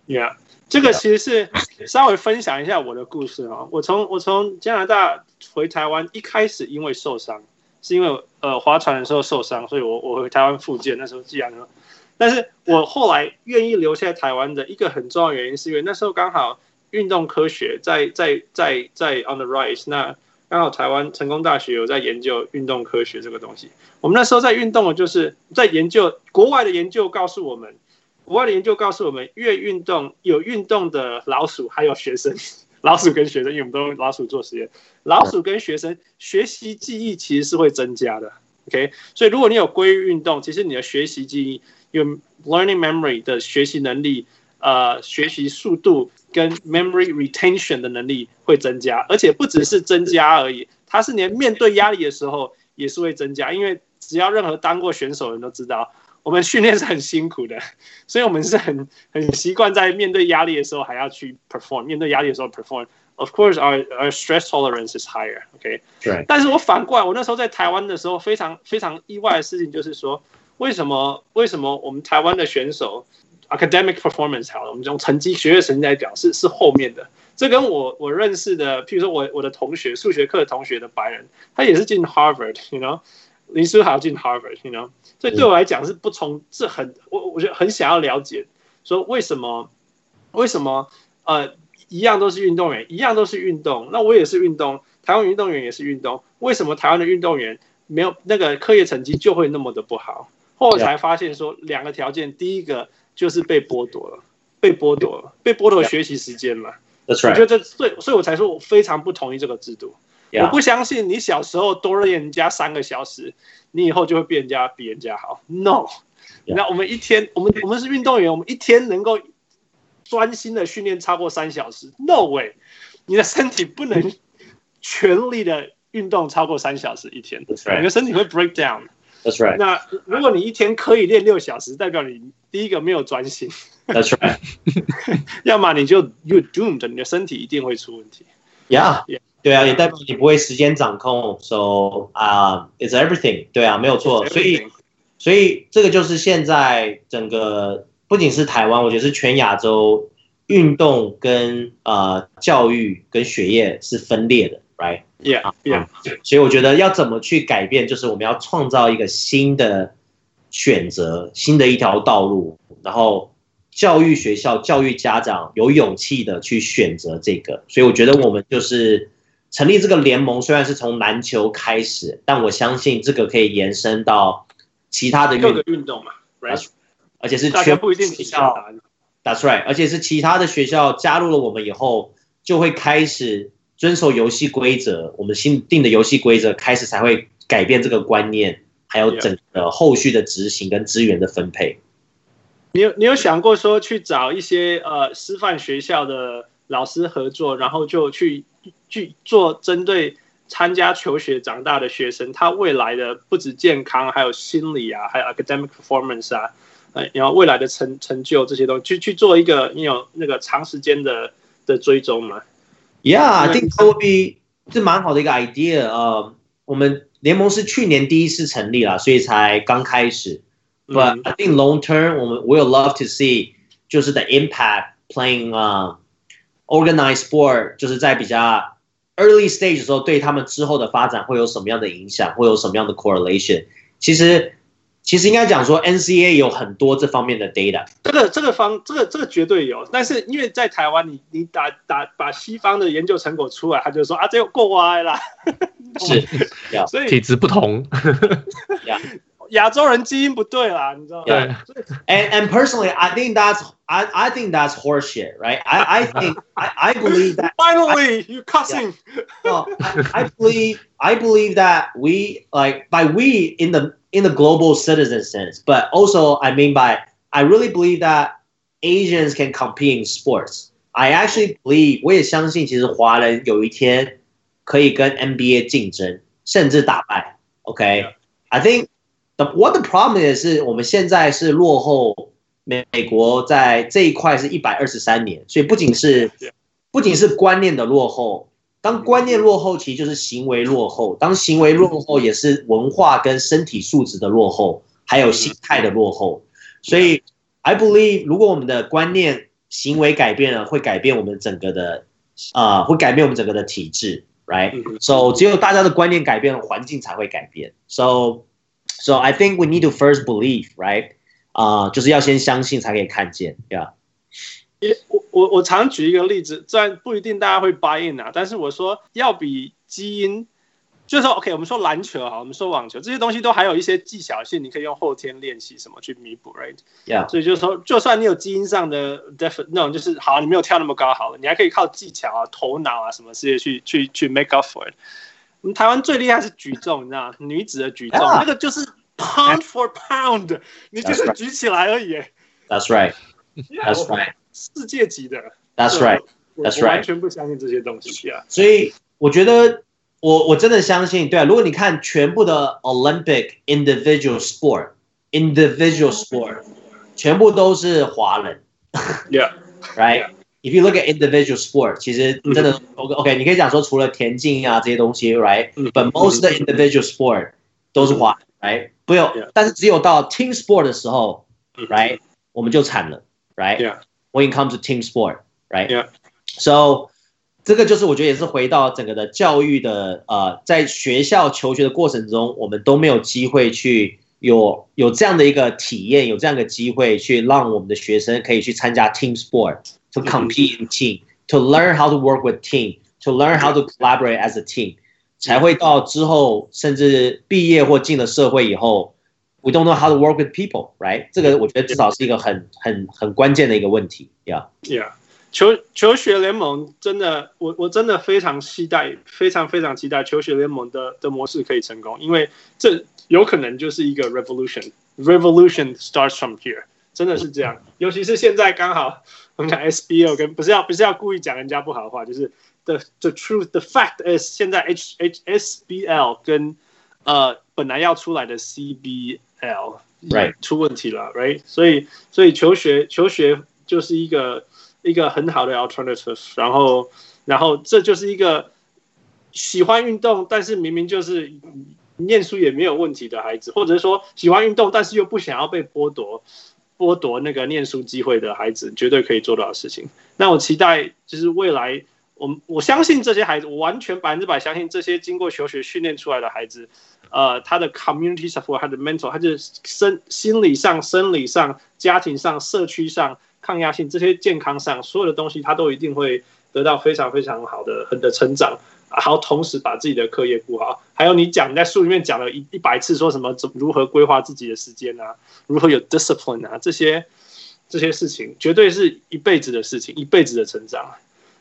Yeah，这个其实是稍微分享一下我的故事啊。我从我从加拿大回台湾，一开始因为受伤。 是因为呃划船的时候受伤，所以我我回台湾复健，那时候既然呢，但是我后来愿意留下台湾的一个很重要原因，是因为那时候刚好运动科学在在在在 on the rise，那刚好台湾成功大学有在研究运动科学这个东西。我们那时候在运动的就是在研究国外的研究告诉我们，国外的研究告诉我们，越运动有运动的老鼠还有学生。老鼠跟学生，因为我们都用老鼠做实验。老鼠跟学生学习记忆其实是会增加的，OK？所以如果你有规律运动，其实你的学习记忆有 learning memory 的学习能力，呃学习速度跟 memory retention 的能力会增加，而且不只是增加而已，它是连面对压力的时候也是会增加，因为只要任何当过选手的人都知道，我们训练是很辛苦的，所以我们是很很习惯在面对压力的时候还要去 perform，面对压力的时候 perform。Of course, our our stress tolerance is higher. OK，
对。
但是我反过来，我那时候在台湾的时候，非常非常意外的事情就是说，为什么为什么我们台湾的选手 academic performance 好了，我们用成绩学业成绩来讲是是后面的。这跟我我认识的，譬如说我我的同学数学课的同学的白人，他也是进 Harvard，you know，林书豪进 Harvard，you know，所以对我来讲是不从是很我我觉得很想要了解，说为什么为什么呃。一样都是运动员，一样都是运动。那我也是运动，台湾运动员也是运动。为什么台湾的运动员没有那个课业成绩就会那么的不好？后来才发现说两个条件，第一个就是被剥夺了，被剥夺了，被剥夺学习时间了。我觉得这所以，所以我才说我非常不同意这个制度。我不相信你小时候多练人家三个小时，你以后就会比人家比人家好。No，那我们一天，我们我们是运动员，我们一天能够。专心的训练超过三小时，No way！你的身体不能全力的运动超过三小时一天，That's right. 你的身体会 break down。
That's right。
那如果你一天可以练六小时，代表你第一个没有专心
，That's right。
要么你就 you doomed，你的身体一定会出问题。
Yeah，, yeah. 对啊，也代表你不会时间掌控，So 啊、uh,，it's everything。对啊，没有错。所以，所以这个就是现在整个。不仅是台湾，我觉得是全亚洲运动跟呃教育跟学业是分裂的
，right？Yeah，Yeah。
所以我觉得要怎么去改变，就是我们要创造一个新的选择，新的一条道路，然后教育学校、教育家长有勇气的去选择这个。所以我觉得我们就是成立这个联盟，虽然是从篮球开始，但我相信这个可以延伸到其他的
各个运动嘛，right？
而且是全部
学校
，That's right。而且是其他的学校加入了我们以后，就会开始遵守游戏规则。我们新定的游戏规则开始才会改变这个观念，还有整个后续的执行跟资源的分配。
你有你有想过说去找一些呃师范学校的老师合作，然后就去去做针对参加求学长大的学生，他未来的不止健康，还有心理啊，还有 academic performance 啊。哎，然后未来的成成就这些东西，去去做一个你有那个长时间的的追踪嘛
？Yeah，I think that would be 这蛮好的一个 idea。呃，我们联盟是去年第一次成立了，所以才刚开始。But I think long term，我们 will love to see 就是 the impact playing 啊、uh,，organized sport，就是在比较 early stage 的时候，对他们之后的发展会有什么样的影响，会有什么样的 correlation？其实。其实应该讲说，NCAA 有很多这方面的 data。
这个这个方这个这个绝对有，但是因为在台湾，你你打打把西方的研究成果出来，他就说啊，这又过歪了。
是，
所以
体质不同。
亚洲人基因不对啦，你知道吗？
对。
And and personally, I think that's I I think that's horseshit, right? I I think I I believe that.
Finally, you cussing.
No, I believe I believe that we like by we in the in the global citizen sense, but also I mean by I really believe that Asians can compete in sports. I actually believe 我也相信，其实华人有一天可以跟 NBA 竞争，甚至打败。OK, I think the what the problem is 是我们现在是落后美美国在这一块是一百二十三年，所以不仅是不仅是观念的落后。当观念落后，其实就是行为落后；当行为落后，也是文化跟身体素质的落后，还有心态的落后。所以，I believe，如果我们的观念、行为改变了，会改变我们整个的，啊、呃，会改变我们整个的体制，right？So，只有大家的观念改变了，环境才会改变。So，So I think we need to first believe，right？啊、uh，就是要先相信才可以看见，Yeah。
我我我常举一个例子，虽然不一定大家会 buy in 啊，但是我说要比基因，就是说 OK，我们说篮球啊，我们说网球这些东西都还有一些技巧性，你可以用后天练习什么去弥补，right？Yeah。所以就是说，就算你有基因上的 def 那种，就是好，你没有跳那么高好了，你还可以靠技巧啊、头脑啊什么这些去去去 make up for it。我们台湾最厉害是举重，你知道吗？女子的举重，yeah. 那个就是 pound for pound，你就是举起来而已。
That's right. That's right.
世界级的。
That's right. That's right.
我完全不相信这些东西啊。
所以我觉得我我真的相信，对啊，如果你看全部的 Olympic individual sport, individual sport，全部都是华人 Yeah.，right? If you look at individual sport，其实真的 OK OK，你可以讲说除了田径啊这些东西，right？But most of the individual sport 都是华人，right？不有
Yeah.，
但是只有到 team sport 的时候
嗯
，right？我们就惨了
，right？Yeah.
When it comes to team sport, right?
Yeah.
So 这个就是我觉得也是回到整个的教育的呃，在学校求学的过程中，我们都没有机会去有有这样的一个体验，有这样的机会去让我们的学生可以去参加 team sport，to compete in team，to learn how to work with team，to learn how to collaborate as a team，才会到之后甚至毕业或进了社会以后，we don't know how to work with people，right？这个我觉得至少是一个很很很关键的一个问题，yeah。
Yeah，求求学联盟真的，我我真的非常期待，非常非常期待求学联盟的的模式可以成功，因为这有可能就是一个 revolution。Revolution starts from here，真的是这样。尤其是现在刚好 我们讲 SBL 跟不是要不是要故意讲人家不好的话，就是 the the truth the fact is 现在 H H SBL 跟呃本来要出来的 CBL
Right
出问题了，right？所以所以求学求学就是一个一个很好的 alternative，然后然后这就是一个喜欢运动，但是明明就是念书也没有问题的孩子，或者是说喜欢运动，但是又不想要被剥夺剥夺那个念书机会的孩子，绝对可以做到的事情。那我期待就是未来，我我相信这些孩子，我完全百分之百相信这些经过求学训练出来的孩子，呃，他的 community support，他的 mental，他的身心理上、生理上、家庭上、社区上、抗压性这些健康上所有的东西，他都一定会得到非常非常好的很的成长。好同时把自己的课业顾好，还有你讲你在书里面讲了一一百次，说什么怎如何规划自己的时间啊，如何有 discipline 啊，这些这些事情绝对是一辈子的事情，一辈子的成长。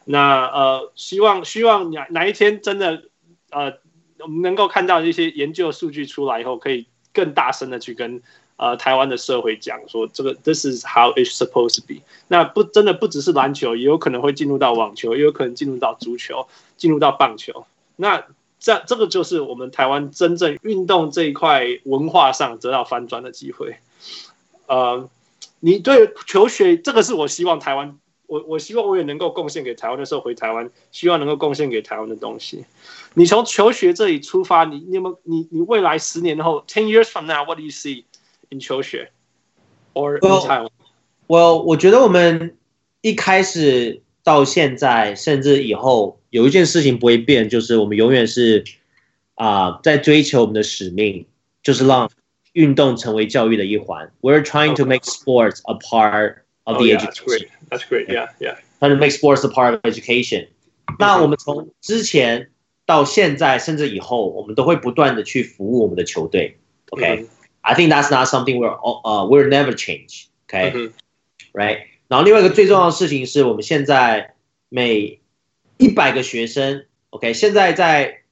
那呃，希望希望哪哪一天真的呃，我们能够看到一些研究数据出来以后，可以更大声的去跟呃台湾的社会讲说，这个 this is how it's supposed to be。那不真的不只是篮球，也有可能会进入到网球，也有可能进入到足球。进入到棒球，那这这个就是我们台湾真正运动这一块文化上得到翻转的机会。呃，你对求学这个是我希望台湾，我我希望我也能够贡献给台湾的时候回台湾，希望能够贡献给台湾的东西。你从求学这里出发，你你有你你未来十年后，ten years from now，what do you see in 求学？Or in Taiwan？
我我觉得我们一开始。到现在，甚至以后，有一件事情不会变，就是我们永远是啊、呃，在追求我们的使命，就是让运动成为教育的一环。We're trying to make sports a part of the education.
That's great. Yeah, yeah.
Trying to make sports a part of education. 那我们从之前到现在，甚至以后，我们都会不断的去服务我们的球队。OK, I think that's not something we're 呃、uh, we're never change. OK, right. 然后另外一个最重要的事情是我们现在每一百个学生，OK，现在在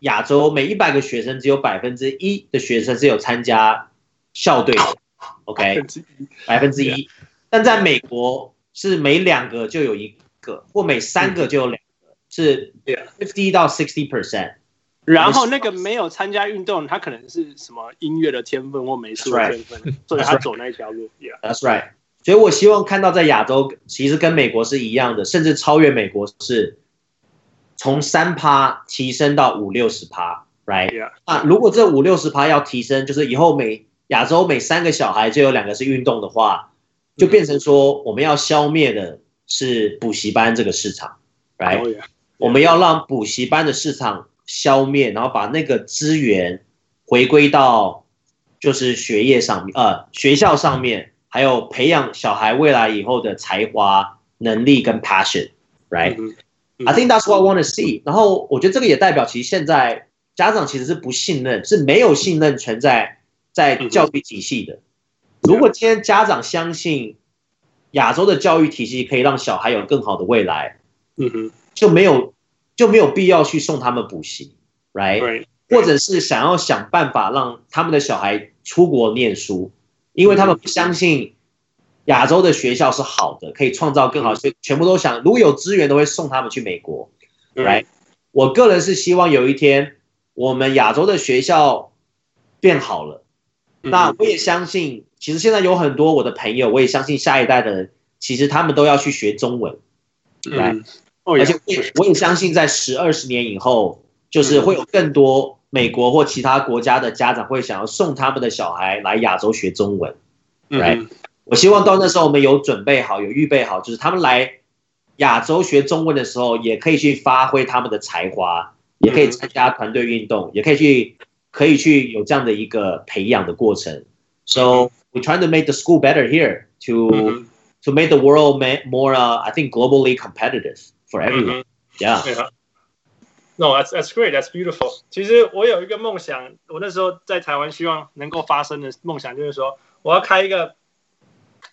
亚洲每一百个学生只有百分之一的学生是有参加校队的，OK，百分之一，但在美国是每两个就有一个，或每三个就有两个，是 fifty 到 sixty percent。
然后那个没有参加运动，他可能是什么音乐的天分或美术的天分，所以他走那一条路。
Yeah，that's right。所以我希望看到在亚洲，其实跟美国是一样的，甚至超越美国，是从三趴提升到五六十趴，right？啊，如果这五六十趴要提升，就是以后每亚洲每三个小孩就有两个是运动的话，就变成说我们要消灭的是补习班这个市场，right？我们要让补习班的市场消灭，然后把那个资源回归到就是学业上面，呃，学校上面。还有培养小孩未来以后的才华、能力跟 passion，right？I、mm hmm. think that's what I want to see。然后我觉得这个也代表，其实现在家长其实是不信任，是没有信任存在在教育体系的。如果今天家长相信亚洲的教育体系可以让小孩有更好的未来，嗯哼、mm，hmm. 就没有就没有必要去送他们补习，right？, right. 或者是想要想办法让他们的小孩出国念书。因为他们不相信亚洲的学校是好的，可以创造更好，所以全部都想，如果有资源，都会送他们去美国，right？我个人是希望有一天，我们亚洲的学校变好了。那我也相信，其实现在有很多我的朋友，我也相信下一代的人，其实他们都要去学中文，来，而且我也相信，在十二十年以后，就是会有更多美国或其他国家的家长会想要送他们的小孩来亚洲学中文，来。我希望到那时候我们有准备好，有预备好，就是他们来亚洲学中文的时候，也可以去发挥他们的才华，也可以参加团队运动，也可以去可以去有这样的一个培养的过程。So we trying to make the school better here to to make the world more, uh, I think, globally competitive for everyone. Yeah.
No, that's that's great. That's beautiful. 其实我有一个梦想，我那时候在台湾希望能够发生的梦想就是说，我要开一个。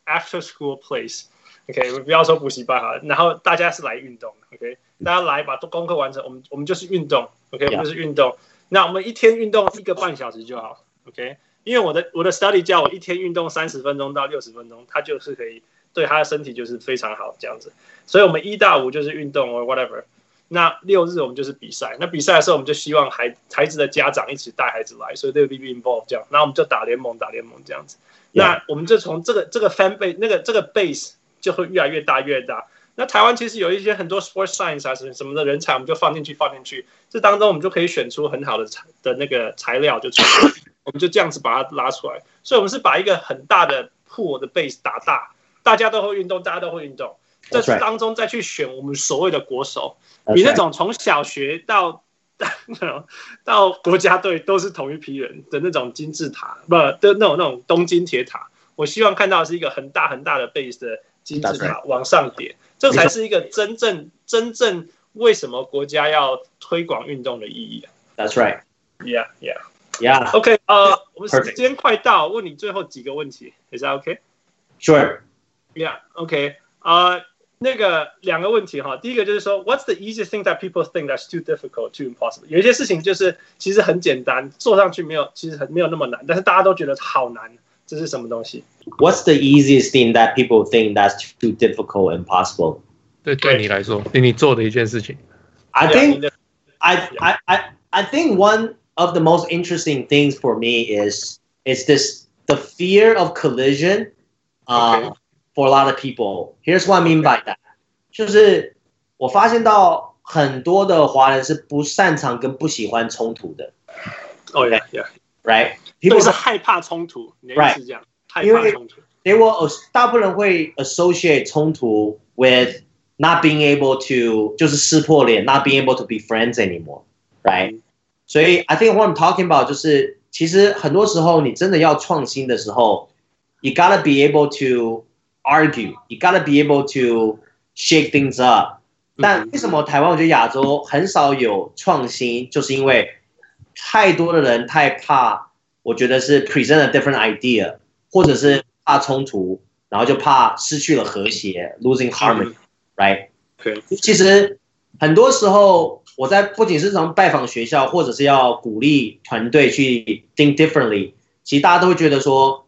After school place，OK，不要说补习班哈，然后大家是来运动，OK，大家来把功课完成，我们我们就是运动，OK，我们就是运动。那我们一天运动一个半小时就好，OK，因为我的我的 study 叫我一天运动三十分钟到六十分钟，他就是可以对他的身体就是非常好这样子。所以我们一到五就是运动或 whatever，那六日我们就是比赛。那比赛的时候我们就希望孩孩子的家长一起带孩子来，所以 they will be involved 这样，那我们就打联盟打联盟这样子。那我们就从这个这个 fan base 那个这个 base 就会越来越大越大。那台湾其实有一些很多 sports science 啊什么什么的人才，我们就放进去放进去，这当中我们就可以选出很好的材的那个材料就出来，我们就这样子把它拉出来。所以，我们是把一个很大的 pool 的 base 打大，大家都会运动，大家都会运动，这当中再去选我们所谓的国手，你那种从小学到。到国家队都是同一批人的那种金字塔，不的那种那种东京铁塔。我希望看到的是一个很大很大的 base 的金字塔往上叠，这才是一个真正真正为什么国家要推广运动的意义。
That's right.
Yeah, yeah,
yeah.
OK，呃，我们时间快到，问你最后几个问题，Is that OK?
Sure.
Yeah, OK. 呃。那个两个问题哈，第一个就是说，What's the easiest thing that people think that's too difficult, too impossible？有一些事情就是其实很简单，做上去没有，其实很没有那么难，但是大家都觉得好难，这是什么东西？
What's the easiest thing that people think that's too difficult and impossible？
对，对你来说，你你做的一件事情。
I think, I, I, I, I think one of the most interesting things for me is is this the fear of collision. Um, For a lot of people, here's what I mean by that，就是我发现到很多的华人是不擅长跟不喜欢冲突的。
Oh yeah, yeah,
right.
都是害怕冲突，right？是这样，害怕冲突。
因为 they will 大部分人会 associate 冲突 with not being able to 就是撕破脸，not being able to be friends anymore, right？所以 I think what I'm talking about 就是其实很多时候你真的要创新的时候，you gotta be able to Argue, you gotta be able to shake things up。但为什么台湾我觉得亚洲很少有创新，就是因为太多的人太怕，我觉得是 present a different idea，或者是怕冲突，然后就怕失去了和谐，losing harmony，right？
对。
其实很多时候我在不仅是从拜访学校，或者是要鼓励团队去 think differently，其实大家都会觉得说。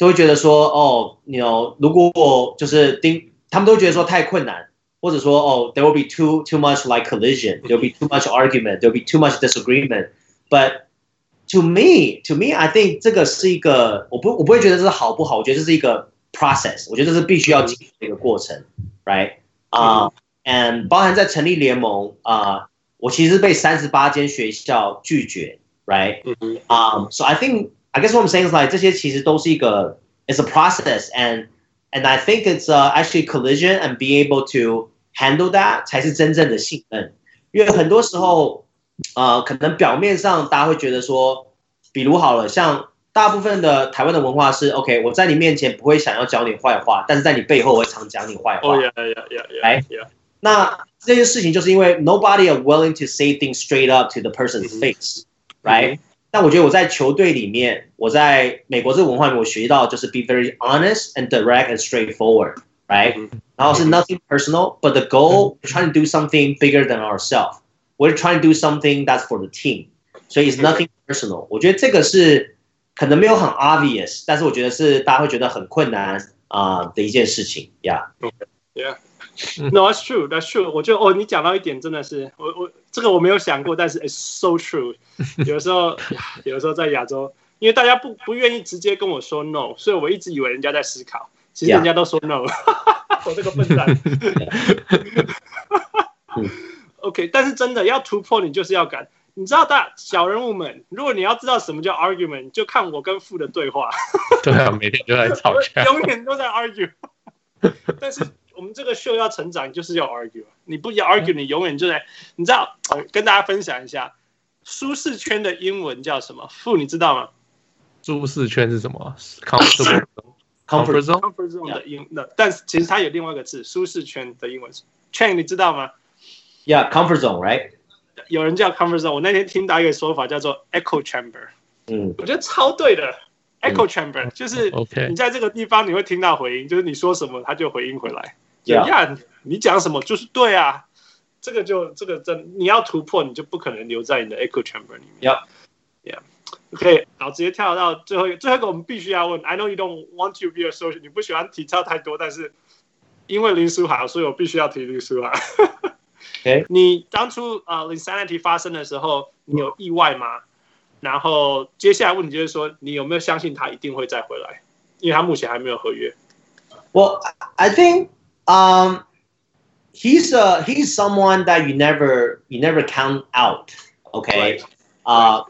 都会觉得说，哦，你 you know, 如果就是丁，他们都会觉得说太困难，或者说，哦，there will be too too much like collision, there will be too much argument, there will be too much disagreement. But to me, to me, I think 这个是一个，我不我不会觉得这是好不好，我觉得这是一个 process，我觉得这是必须要经历的一个过程，right？啊、uh,，and 包含在成立联盟啊，uh, 我其实被三十八间学校拒绝，right？啊、um,，so I think I guess what I'm saying is like 这些其实都是一个 it's a process and and I think it's uh, actually collision and being able to handle that 才是真正的信任。因为很多时候，呃，可能表面上大家会觉得说，比如好了，像大部分的台湾的文化是 OK，我在你面前不会想要讲你坏话，但是在你背后我会常讲你坏话。
Oh yeah, yeah, yeah, yeah.
来，那这件事情就是因为 nobody are willing to say things straight up to the person's face, right? 但我觉得我在球队里面，我在美国这个文化里面，我学到就是 be very honest and direct and straightforward，right？然后是 nothing personal，but the goal we're trying to do something bigger than ourselves。We're trying to do something that's for the team，所以 it's nothing personal。我觉得这个是可能没有很 obvious，但是我觉得是大家会觉得很困难， 啊、uh, 的一件事情，
Yeah。Yeah. No, that's true. That's true. 我觉得哦，你讲到一点真的是我我这个我没有想过，但是 it's so true。有的时候，有的时候在亚洲，因为大家不不愿意直接跟我说 no，所以我一直以为人家在思考，其实人家都说 no。我这个笨蛋。OK，但是真的要突破，你就是要敢。你知道大小人物们，如果你要知道什么叫 argument，就看我跟富的对话。
对啊，每天都在吵架，
永远都在 argue。但是。这个秀要成长，就是要 argue。你不要 argue，你永远就在。你知道，我跟大家分享一下，舒适圈的英文叫什么？傅，你知道吗？
舒适圈是什么？comfort zone，comfort
zone，comfort zone 的英，那但是其实它有另外一个字，舒适圈的英文是 chain，你知道吗
？Yeah，comfort zone，right？
有人叫 comfort zone，我那天听到一个说法叫做 echo chamber。嗯，我觉得超对的。echo chamber 就是你在这个地方你会听到回音，就是你说什么它就回音回来。Yeah. 呀，你讲什么就是对啊，这个就这个真你要突破，你就不可能留在你的 echo chamber 里面。Yeah，yeah，OK，好，直接跳到最后一个，最后一个我们必须要问。I know you don't want to be a social，你不喜欢体操太多，但是因为林书豪，所以我必须要提林书豪。
Okay.
你当初呃、uh, Linsanity 发生的时候，你有意外吗？然后接下来问题就是说，你有没有相信他一定会再回来？因为他目前还没有合约。
Well, I think. Um, he's a he's someone that you never you never count out. Okay.
Right.
Uh,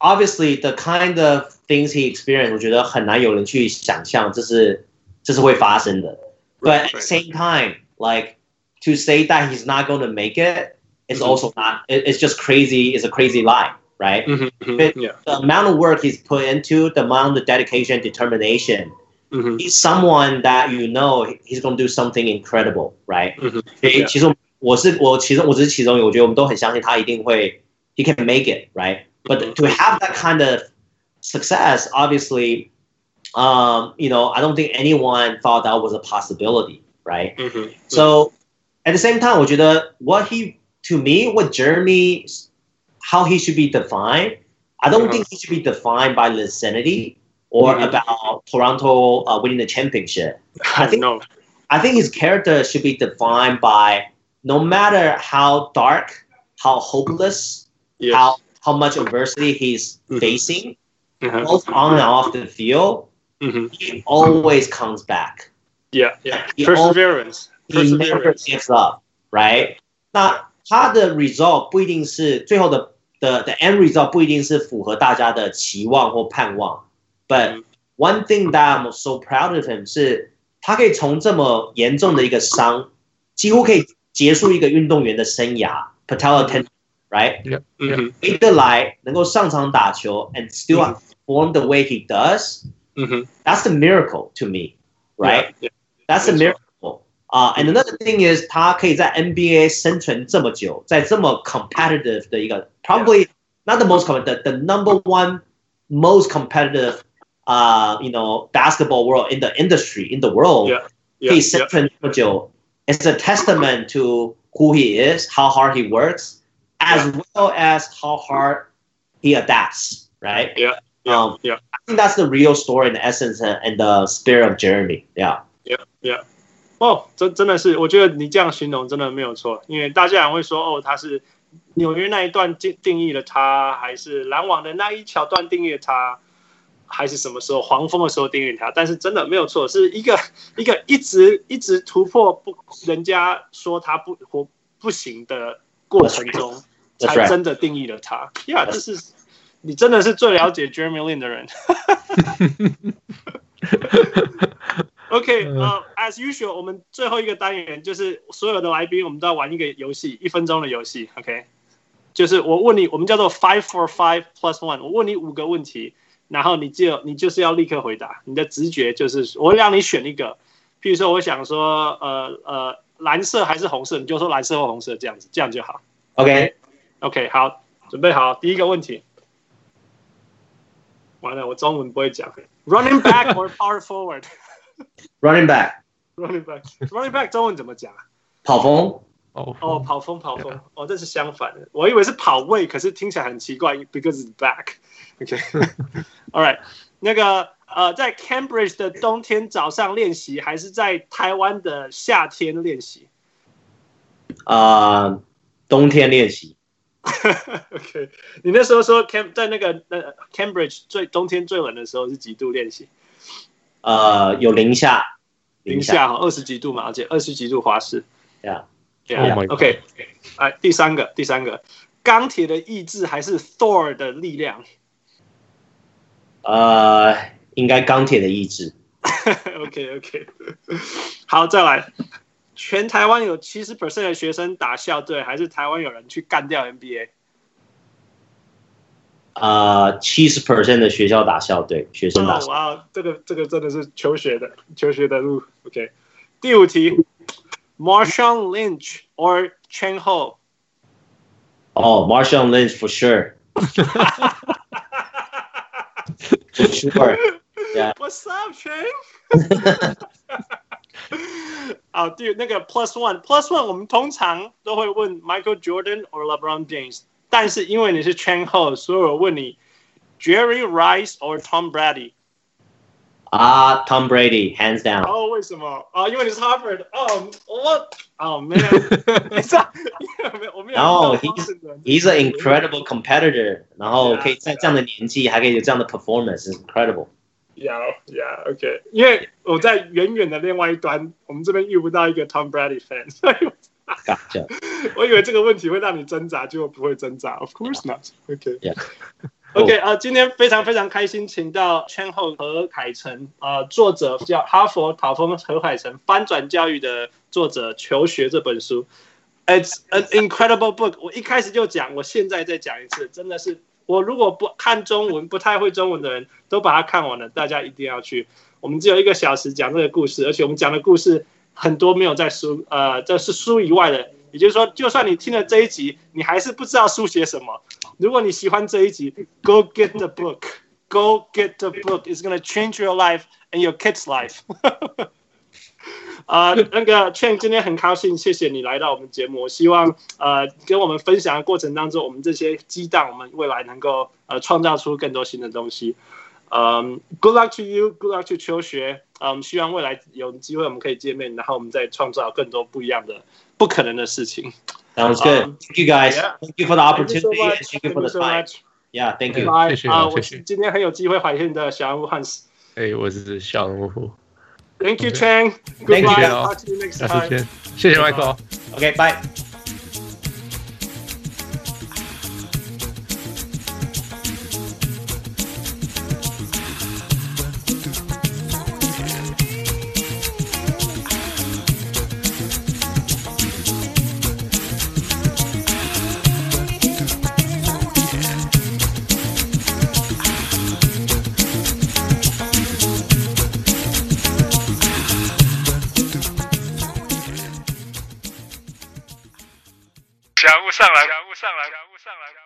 obviously the kind of things he experienced，我觉得很难有人去想象这是这是会发生的。But at the same time, like to say that he's not going to make it is mm-hmm. also not. It, it's just crazy. It's a crazy lie, right?
Mm-hmm. Yeah.
The amount of work he's put into, the amount of dedication, determination. Mm-hmm. He's someone that you know he's going to do something incredible, right?
Mm-hmm.
所以其实我是我其中我只是其中一个，我觉得我们都很相信他一定会，he can make it, right? But mm-hmm. to have that kind of success, obviously, um, you know, I don't think anyone thought that was a possibility, right?
Mm-hmm.
So at the same time, 我觉得 what he to me, what Jeremy, how he should be defined, I don't uh-huh. think he should be defined by Linsanity or mm-hmm. about Toronto uh, winning the championship. I think
no.
I think his character should be defined by no matter how dark, how hopeless,
yes.
how how much adversity he's mm-hmm. facing, uh-huh. both on and off the field,
mm-hmm.
he always comes back.
Yeah, yeah. He Perseverance.
Always, he never gives up, right? 那他的 result 不一定是最后的的的 end result 不一定是符合大家的期望或盼望。 But one thing that I'm so proud of him 是，他可以从这么严重的一个伤，几乎可以结束一个运动员的生涯，patella tendon，right？回得来能够上场打球，and still perform the way he does，
嗯哼，
That's the miracle to me，right？That's a miracle。啊，and another thing is，他可以在 NBA 生存这么久，在这么 competitive 的一个，probably not the most competitive，the number one most competitive。 uh, you know, basketball world in the industry in the world.
Yeah. Yeah.
He's yeah. It's a testament to who he is, how hard he works, as yeah. well as how hard he adapts. Right.
Yeah. Yeah.
Um,
yeah.
I think that's the real story in the essence and the spirit of Jeremy. Yeah.
Yeah. Yeah. 哦，真真的是，我觉得你这样形容真的没有错，因为大家也会说，哦，他是纽约那一段定定义了他，还是篮网的那一桥段定义了他。 还是什么时候黄蜂的时候定义他，但是真的没有错，是一个 一个一直一直突破不，人家说他不活不行的过程中，才真的定义了他。呀，这是你真的是最了解 Jeremy Lin 的人。OK，呃、uh,，as usual，我们最后一个单元就是所有的来宾，我们都要玩一个游戏，一分钟的游戏。OK，就是我问你，我们叫做 Five for Five Plus One，我问你五个问题。然后你就你就是要立刻回答，你的直觉就是我会让你选一个，譬如说我想说呃呃蓝色还是红色，你就说蓝色或红色这样子，这样就好。
OK
OK 好，准备好第一个问题。完了，我中文不会讲。Running back or power forward？Running
back。
Running back。Running back 中文怎么讲？
跑锋。
哦哦，跑锋跑锋哦，这是相反的，我以为是跑位，可是听起来很奇怪，because it's back。OK，All right，那个呃，在 Cambridge 的冬天早上练习，还是在台湾的夏天练习？
啊，冬天练习。
OK，你那时候说 Cam 在那个呃 Cambridge 最冬天最冷的时候是几度练习？
呃，有零下，
零下哈，二十几度嘛，而且二十几度华氏。
Yeah，
OK，哎，第三个，第三个，钢铁的意志还是 Thor 的力量？
呃，应该钢铁的意志。
OK OK，好，再来。全台湾有七十 percent 的学生打校队，还是台湾有人去干掉 NBA？
呃，七十 percent 的学校打校队，学生打。
哇、oh, wow，这个这个真的是求学的求学的路。OK，第五题 ，Marshawn Lynch or Chang Ho？
哦、oh,，Marshawn Lynch for sure。 for sure。Yeah.
What's up, Chang？好，第那个 plus one plus one，我们通常都会问 Michael Jordan or LeBron James，但是因为你是 Chang Ho，所以我问你 Jerry Rice or Tom Brady？
啊、uh,，Tom Brady，hands down。
哦，为什么？啊、uh,，因为你是 Harvard。哦，我哦，没有，没错，没有，我没有。
然后 he's he's an incredible competitor，然后可以在这样的年纪还可以有这样的 performance，incredible。
有，Yeah，OK，因为我在远远的另外一端，我们这边遇不到一个 Tom Brady fan，所以我，我以为这个问题会让你挣扎，结果不会挣扎。Of course not，OK，OK，、okay. OK 啊、今天非常非常开心，请到圈后何凯成啊、呃，作者叫哈佛塔峰何凯成翻转教育的作者，求学这本书，It's an incredible book。我一开始就讲，我现在再讲一次，真的是。我如果不看中文，不太会中文的人都把它看完了，大家一定要去。我们只有一个小时讲这个故事，而且我们讲的故事很多没有在书，呃，这是书以外的。也就是说，就算你听了这一集，你还是不知道书写什么。如果你喜欢这一集，Go get the book，Go get the book，It's gonna change your life and your kids' life 啊、那个 Chen 今天很高兴，谢谢你来到我们节目。希望呃，跟我们分享的过程当中，我们这些激荡，我们未来能够呃创造出更多新的东西。嗯，Good luck to you，Good luck to 求学。嗯，希望未来有机会我们可以见面，然后我们再创造更多不一样的、不可能的事情。
Sounds good. Thank you guys. Thank you for the opportunity. Thank you for the time. Yeah, thank you.
谢谢啊，
我今天很有机会怀念的小人物 Hans。
哎，我是小人物。
Thank you, Chang.
Thank you.
Talk to you next time.
谢谢 Michael.
OK, bye.
上来感悟上来感悟上来。